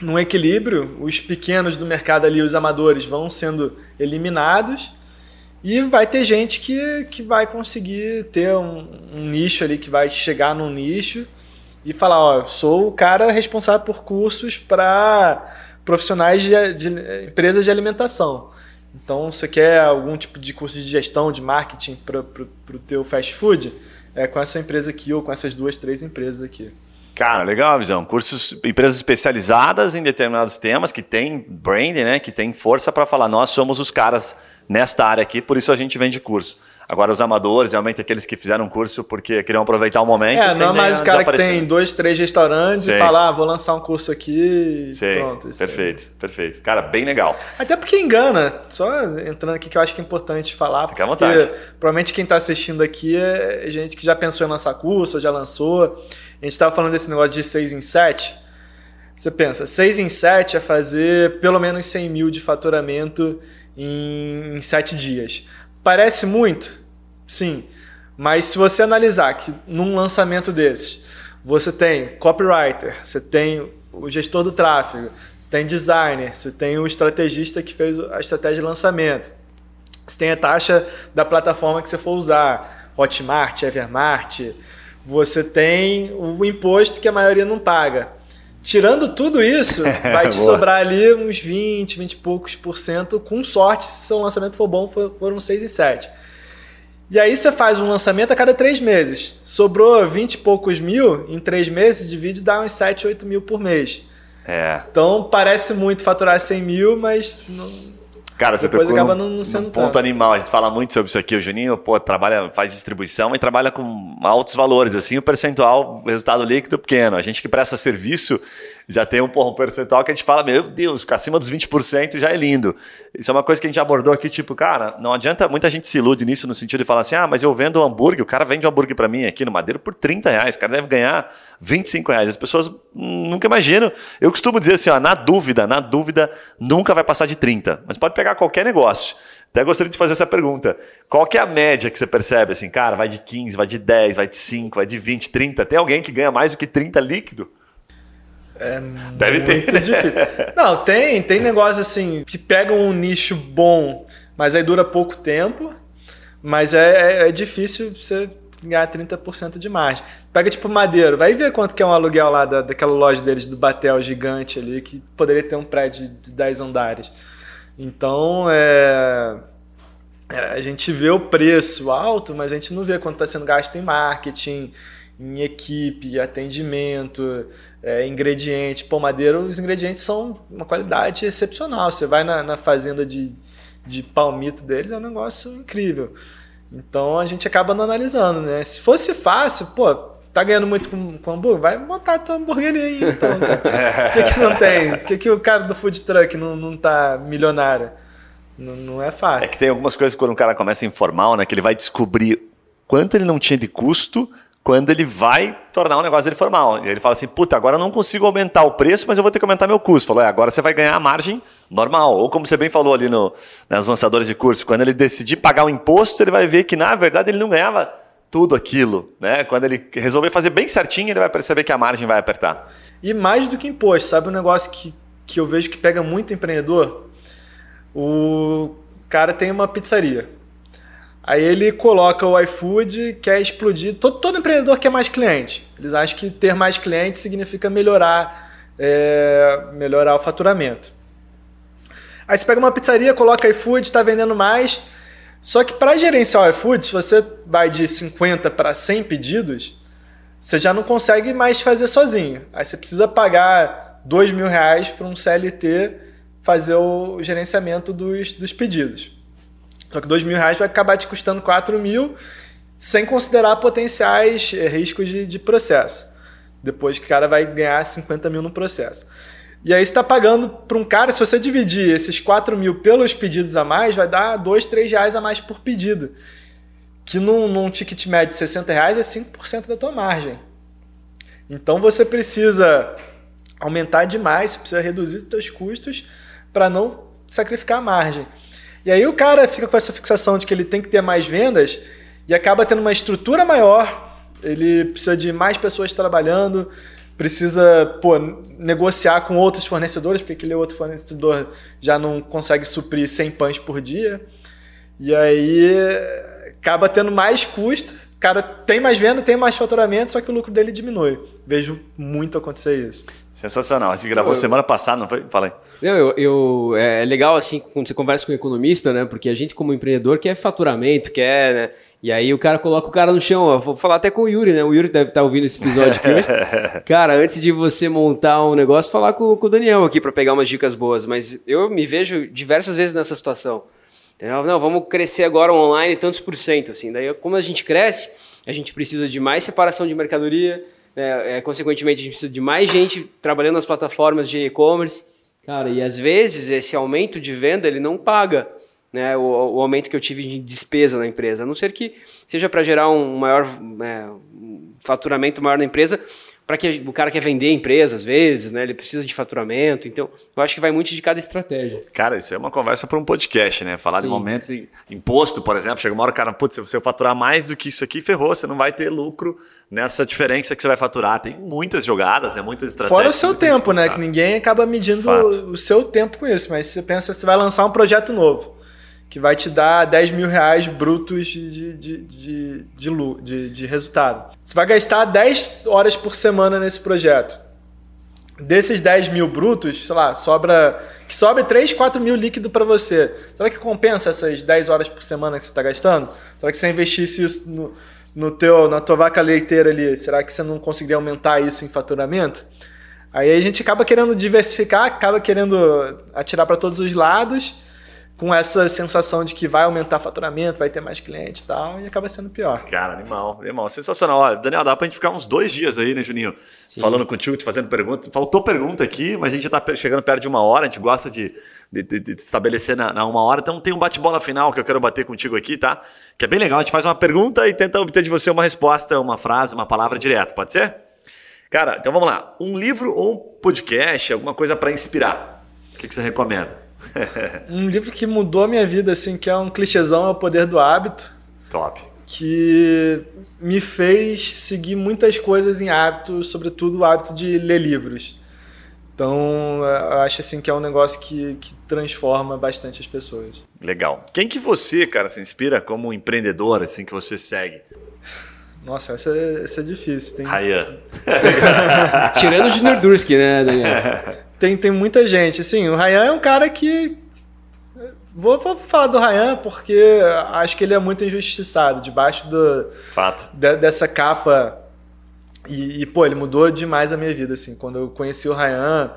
num equilíbrio, os pequenos do mercado ali, os amadores, vão sendo eliminados e vai ter gente que, que vai conseguir ter um, um nicho ali, que vai chegar num nicho e falar, ó, sou o cara responsável por cursos para profissionais de, de empresas de alimentação. Então, você quer algum tipo de curso de gestão, de marketing para o teu fast food? É com essa empresa aqui ou com essas duas, três empresas aqui. Cara, legal a visão. Cursos, empresas especializadas em determinados temas, que tem branding, né? Que tem força para falar, nós somos os caras nesta área aqui, por isso a gente vende curso. Agora, os amadores, realmente aqueles que fizeram curso porque queriam aproveitar o momento. É, não é mais o cara que tem dois, três restaurantes Sei. e falar, ah, vou lançar um curso aqui e Sei. pronto. perfeito, perfeito. Cara, bem legal. Até porque engana. Só entrando aqui que eu acho que é importante falar. Fica à vontade. Provavelmente quem está assistindo aqui é gente que já pensou em lançar curso, já lançou. A gente estava falando desse negócio de 6 em 7. Você pensa, 6 em 7 é fazer pelo menos 100 mil de faturamento em 7 dias. Parece muito? Sim. Mas se você analisar que num lançamento desses, você tem copywriter, você tem o gestor do tráfego, você tem designer, você tem o estrategista que fez a estratégia de lançamento, você tem a taxa da plataforma que você for usar, Hotmart, Evermart, você tem o imposto que a maioria não paga. Tirando tudo isso, (laughs) vai te sobrar ali uns 20, 20 e poucos por cento, com sorte, se seu lançamento for bom, foram 6 e 7. E aí você faz um lançamento a cada três meses. Sobrou 20 e poucos mil, em três meses, divide dá uns 7, 8 mil por mês. É. Então parece muito faturar 100 mil, mas não, Cara, você Depois tocou acaba num, não sendo num ponto tanto. animal. A gente fala muito sobre isso aqui. O Juninho, pô, trabalha, faz distribuição e trabalha com altos valores, assim, o percentual, o resultado líquido pequeno. A gente que presta serviço já tem um, percentual que a gente fala, meu Deus, ficar acima dos 20% já é lindo. Isso é uma coisa que a gente abordou aqui, tipo, cara, não adianta, muita gente se ilude nisso no sentido de falar assim, ah, mas eu vendo um hambúrguer, o cara vende um hambúrguer para mim aqui no Madeiro por 30 reais, o cara deve ganhar 25 reais. As pessoas hum, nunca imaginam. Eu costumo dizer assim, ó, na dúvida, na dúvida, nunca vai passar de 30. Mas pode pegar qualquer negócio. Até gostaria de fazer essa pergunta. Qual que é a média que você percebe assim, cara, vai de 15, vai de 10, vai de 5, vai de 20, 30? Tem alguém que ganha mais do que 30 líquido? Deve ter. difícil. Não, tem, tem negócio assim que pegam um nicho bom, mas aí dura pouco tempo. Mas é, é, é difícil você ganhar 30% de margem. Pega tipo madeiro, vai ver quanto que é um aluguel lá da, daquela loja deles do Batel gigante ali, que poderia ter um prédio de 10 andares. Então, é, é, a gente vê o preço alto, mas a gente não vê quanto está sendo gasto em marketing, em equipe, atendimento, é, ingrediente. Pô, madeira, os ingredientes são uma qualidade excepcional. Você vai na, na fazenda de, de palmito deles, é um negócio incrível. Então a gente acaba não analisando, né? Se fosse fácil, pô, tá ganhando muito com, com hambúrguer, vai montar a tua hamburgueria aí, então. Por que, que não tem? Por que, que o cara do food truck não, não tá milionário? Não, não é fácil. É que tem algumas coisas quando um cara começa informal, né? Que ele vai descobrir quanto ele não tinha de custo quando ele vai tornar o negócio dele formal. E ele fala assim, puta, agora eu não consigo aumentar o preço, mas eu vou ter que aumentar meu custo. Falou, é, agora você vai ganhar a margem normal. Ou como você bem falou ali no, nos lançadores de curso, quando ele decidir pagar o imposto, ele vai ver que, na verdade, ele não ganhava tudo aquilo. Né? Quando ele resolver fazer bem certinho, ele vai perceber que a margem vai apertar. E mais do que imposto, sabe um negócio que, que eu vejo que pega muito empreendedor? O cara tem uma pizzaria. Aí ele coloca o iFood, quer explodir. Todo, todo empreendedor quer mais cliente. Eles acham que ter mais clientes significa melhorar, é, melhorar o faturamento. Aí você pega uma pizzaria, coloca iFood, está vendendo mais. Só que para gerenciar o iFood, se você vai de 50 para 100 pedidos, você já não consegue mais fazer sozinho. Aí você precisa pagar 2 mil reais para um CLT fazer o gerenciamento dos, dos pedidos. Só que dois mil reais vai acabar te custando 4 mil, sem considerar potenciais riscos de, de processo. Depois que o cara vai ganhar 50 mil no processo. E aí você está pagando para um cara, se você dividir esses 4 mil pelos pedidos a mais, vai dar 2, 3 reais a mais por pedido. Que num, num ticket médio de 60 reais é 5% da tua margem. Então você precisa aumentar demais, você precisa reduzir os seus custos para não sacrificar a margem. E aí o cara fica com essa fixação de que ele tem que ter mais vendas e acaba tendo uma estrutura maior, ele precisa de mais pessoas trabalhando, precisa pô, negociar com outros fornecedores, porque aquele outro fornecedor já não consegue suprir 100 pães por dia. E aí acaba tendo mais custo o cara tem mais venda, tem mais faturamento, só que o lucro dele diminui. Vejo muito acontecer isso. Sensacional. Você gravou eu, semana passada, não foi? Fala aí. Não, eu, eu, é legal assim quando você conversa com um economista, né? Porque a gente, como empreendedor, quer faturamento, quer, né? E aí o cara coloca o cara no chão. Ó. Vou falar até com o Yuri, né? O Yuri deve estar ouvindo esse episódio aqui. (laughs) cara, antes de você montar um negócio, falar com, com o Daniel aqui para pegar umas dicas boas. Mas eu me vejo diversas vezes nessa situação. Entendeu? Não, vamos crescer agora online tantos por cento, assim. Daí, como a gente cresce, a gente precisa de mais separação de mercadoria, né? é, consequentemente, a gente precisa de mais gente trabalhando nas plataformas de e-commerce. Cara, e às vezes esse aumento de venda, ele não paga né, o, o, aumento que eu tive de despesa na empresa. A não ser que seja para gerar um maior é, um faturamento maior na empresa, para que o cara quer vender empresa às vezes, né? Ele precisa de faturamento. Então, eu acho que vai muito de cada estratégia. Cara, isso é uma conversa para um podcast, né? Falar Sim. de momentos em imposto, por exemplo, chega uma hora o cara, putz, se você faturar mais do que isso aqui, ferrou, você não vai ter lucro nessa diferença que você vai faturar. Tem muitas jogadas, né? Muitas estratégias. Fora o seu tempo, né? Que ninguém acaba medindo Fato. o seu tempo com isso, mas você pensa, você vai lançar um projeto novo que vai te dar 10 mil reais brutos de, de, de, de, de, resultado. Você vai gastar 10 horas por semana nesse projeto. desses 10 mil brutos, sei lá, sobra. Que sobre 3, 4 mil líquido para você. Será que compensa essas 10 horas por semana que você está gastando? Será que você investisse isso no, no teu, na tua vaca leiteira ali? Será que você não conseguiria aumentar isso em faturamento? Aí a gente acaba querendo diversificar, acaba querendo atirar para todos os lados com essa sensação de que vai aumentar faturamento, vai ter mais cliente e tal, e acaba sendo pior. Cara, animal, animal. Sensacional. Olha, Daniel, dá pra gente ficar uns dois dias aí, né, Juninho? Sim. Falando contigo, te fazendo perguntas. Faltou pergunta aqui, mas a gente já tá chegando perto de uma hora, a gente gosta de, de, de, de estabelecer na, na, uma hora. Então tem um bate-bola final que eu quero bater contigo aqui, tá? Que é bem legal. A gente faz uma pergunta e tenta obter de você uma resposta, uma frase, uma palavra direto. Pode ser? Cara, então vamos lá. Um livro ou um podcast, alguma coisa para inspirar. O que, que você recomenda? (laughs) um livro que mudou a minha vida, assim, que é um clichêzão, é o Poder do Hábito. Top. Que me fez seguir muitas coisas em hábito, sobretudo o hábito de ler livros. Então, eu acho assim que é um negócio que, que transforma bastante as pessoas. Legal. Quem que você, cara, se inspira como empreendedor, assim, que você segue? Nossa, essa é, essa é difícil. Tem... Ryan. (laughs) Tirando o Junior Dursky, né, Daniel? (laughs) tem, tem muita gente. Assim, o Ryan é um cara que. Vou, vou, falar do Ryan porque acho que ele é muito injustiçado debaixo do, Fato. De, dessa capa. E, e, pô, ele mudou demais a minha vida. Assim, quando eu conheci o Ryan,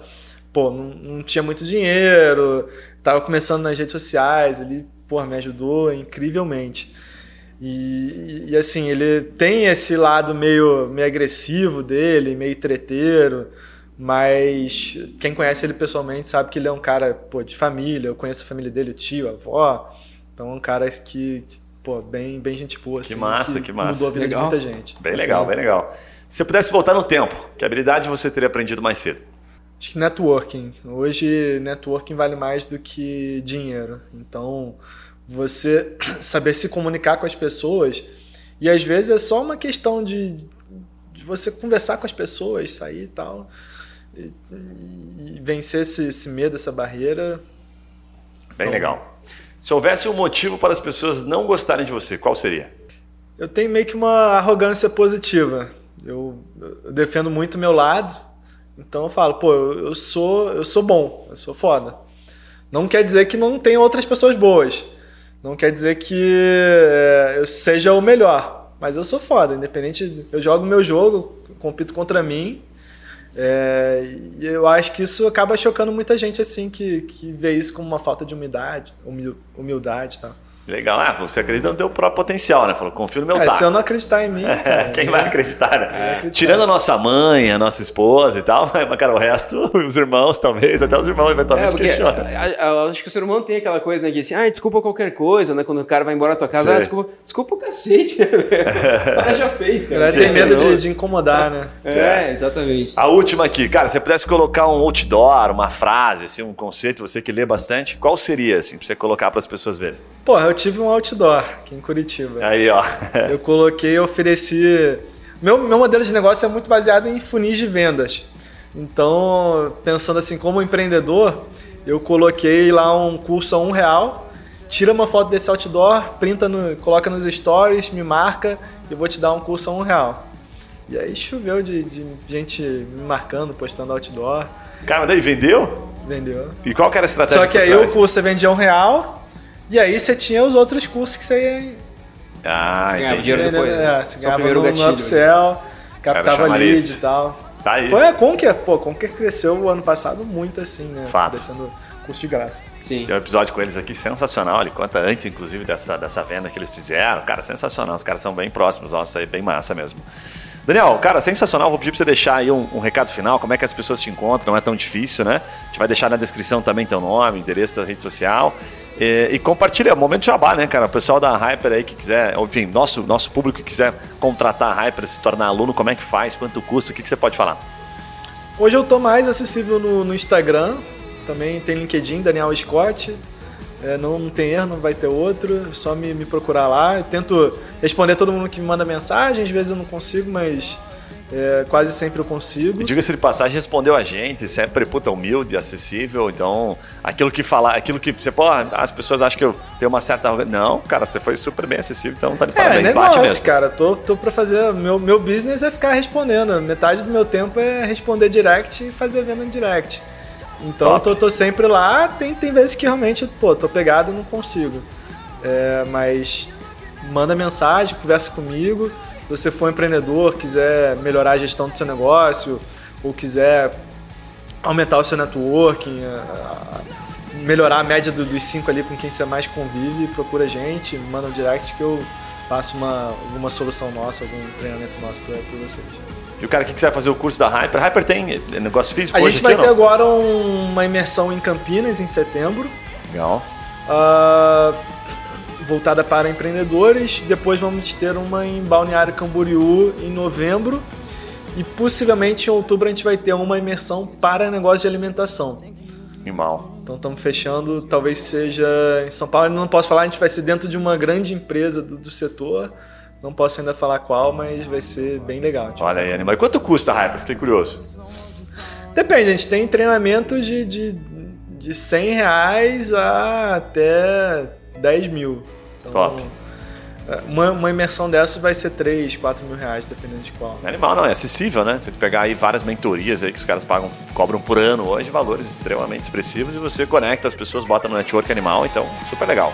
pô, não, não tinha muito dinheiro, tava começando nas redes sociais, ele pô, me ajudou incrivelmente. E, e, assim, ele tem esse lado meio, meio agressivo dele, meio treteiro. Mas quem conhece ele pessoalmente sabe que ele é um cara pô, de família. Eu conheço a família dele, o tio, a avó. Então é um cara que, pô, bem, bem gente boa. Assim, que massa, que, que massa. Mudou a vida legal. de muita gente. Bem legal, bem legal. Se você pudesse voltar no tempo, que habilidade você teria aprendido mais cedo? Acho que networking. Hoje, networking vale mais do que dinheiro. Então, você (clears throat) saber se comunicar com as pessoas. E às vezes é só uma questão de, de você conversar com as pessoas, sair e tal e, e vencer esse, esse medo, essa barreira. Bem então, legal. Se houvesse um motivo para as pessoas não gostarem de você, qual seria? Eu tenho meio que uma arrogância positiva. Eu, eu defendo muito o meu lado, então eu falo, pô, eu, eu, sou, eu sou bom, eu sou foda. Não quer dizer que não tem outras pessoas boas. Não quer dizer que é, eu seja o melhor. Mas eu sou foda, independente. Eu jogo meu jogo, compito contra mim é, e eu acho que isso acaba chocando muita gente assim que, que vê isso como uma falta de humildade, humildade tal. Legal, ah, você acredita no teu próprio potencial, né? Falou, confio no meu é, taco. Se eu não acreditar em mim. (laughs) Cara, Quem vai acreditar, né? Acreditar. Tirando a nossa mãe, a nossa esposa e tal, (laughs) mas, cara, o resto, os irmãos, talvez, até os irmãos eventualmente é, questionam. Acho que o ser humano tem aquela coisa, né? Que assim, ah, desculpa qualquer coisa, né? Quando o cara vai embora da tua casa, ah, desculpa, desculpa o cacete. (laughs) o cara já fez, cara. Você tem medo de, de, incomodar, né? É, exatamente. A última aqui, cara, se você pudesse colocar um outdoor, uma frase, assim, um conceito, você que lê bastante, qual seria, assim, pra você colocar para as pessoas verem? Pô, eu tive um outdoor aqui em Curitiba. Aí, ó. (laughs) eu coloquei, ofereci. Meu, meu modelo de negócio é muito baseado em funis de vendas. Então, pensando assim, como empreendedor, eu coloquei lá um curso a um real. Tira uma foto desse outdoor, printa no, coloca nos stories, me marca e eu vou te dar um curso a um real. E aí choveu de, de gente me marcando, postando outdoor. Cara, daí vendeu? Vendeu. E qual que era a estratégia? Só que aí o curso você vendia um real, e aí você tinha os outros cursos que você ia. Ah, entendi. Dinheiro depois, né? é, você ganhava no, gatilho, no upsell, captava lead e tal. Tá aí. Foi a Conquer, pô, a Conquer cresceu o ano passado muito assim, né? Fato. Crescendo custo de graça. Sim. Tem um episódio com eles aqui sensacional. Ele conta antes, inclusive, dessa, dessa venda que eles fizeram. Cara, sensacional. Os caras são bem próximos. Nossa, aí bem massa mesmo. Daniel, cara, sensacional. Vou pedir pra você deixar aí um, um, recado final, como é que as pessoas te encontram, não é tão difícil, né? A gente vai deixar na descrição também teu nome, endereço da rede social. E, e compartilha, momento jabá, né, cara? O pessoal da Hyper aí que quiser, enfim, nosso, nosso público que quiser contratar a Hyper, se tornar aluno, como é que faz, quanto custa, o que, que você pode falar? Hoje eu tô mais acessível no, no Instagram, também tem LinkedIn, Daniel Scott. É, não, não tem erro, não vai ter outro. É só me, me procurar lá. Eu tento responder todo mundo que me manda mensagem. Às vezes eu não consigo, mas é, quase sempre eu consigo. E diga-se de passagem, respondeu a gente, sempre puta humilde, acessível. Então, aquilo que falar, aquilo que você, pô, as pessoas acham que eu tenho uma certa. Não, cara, você foi super bem acessível, então tá de parabéns, é, negócio, bate mesmo. cara, tô, tô pra fazer. Meu, meu business é ficar respondendo. Metade do meu tempo é responder direct e fazer venda em direct. Então tô, tô, sempre lá. Tem, tem vezes que realmente, pô, tô pegado e não consigo. É, mas manda mensagem, conversa comigo. Se você for empreendedor, quiser melhorar a gestão do seu negócio, ou quiser aumentar o seu networking, melhorar a média dos cinco ali com quem você mais convive, procura a gente, manda um direct que eu passo uma, alguma solução nossa, algum treinamento nosso para vocês. E o cara que quiser fazer o curso da Hyper, Hyper tem negócio físico A gente vai ter agora um, uma imersão em Campinas em setembro. Legal. Uh, voltada para empreendedores. Depois vamos ter uma em Balneário Camboriú em novembro. E possivelmente em outubro a gente vai ter uma imersão para negócio de alimentação. Animal. Então estamos fechando, talvez seja em São Paulo, não posso falar, a gente vai ser dentro de uma grande empresa do, do setor. Não posso ainda falar qual, mas vai ser bem legal. Tipo. Olha aí, animal. E quanto custa a Hyper? Fiquei curioso. Depende, a gente tem treinamento de, de, de 100 reais a até 10 mil. Então, Top. É, uma, uma, imersão dessa vai ser 3, 4 mil reais, dependendo de qual. É animal, não, é acessível, né? Você pegar aí várias mentorias aí que os caras pagam, cobram por ano hoje, valores extremamente expressivos, e você conecta as pessoas, bota no network animal, então super legal.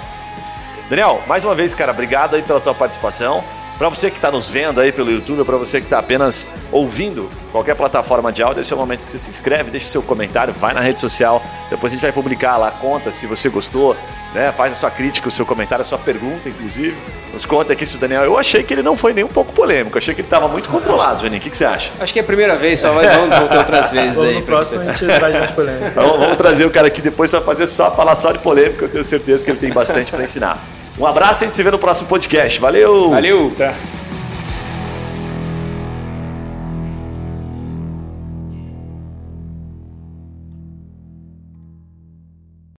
Daniel, mais uma vez, cara, obrigado aí pela tua participação. Para você que está nos vendo aí pelo YouTube, para você que está apenas ouvindo qualquer plataforma de áudio, esse é o momento que você se inscreve, deixa seu comentário, vai na rede social, depois a gente vai publicar lá, conta se você gostou, né? Faz a sua crítica, o seu comentário, a sua pergunta, inclusive. Nos conta aqui se o Daniel. Eu achei que ele não foi nem um pouco polêmico, achei que ele estava muito controlado, Juninho. O que, que, você acha? Acho que é a primeira vez, só vai vamos ter outras (laughs) vezes aí. No próximo a gente traz mais polêmica. Então, vamos trazer o cara aqui depois só fazer só falar só de polêmica, eu tenho certeza que ele tem bastante para ensinar. Um abraço e a gente se vê no próximo podcast. Valeu! Valeu! Tá.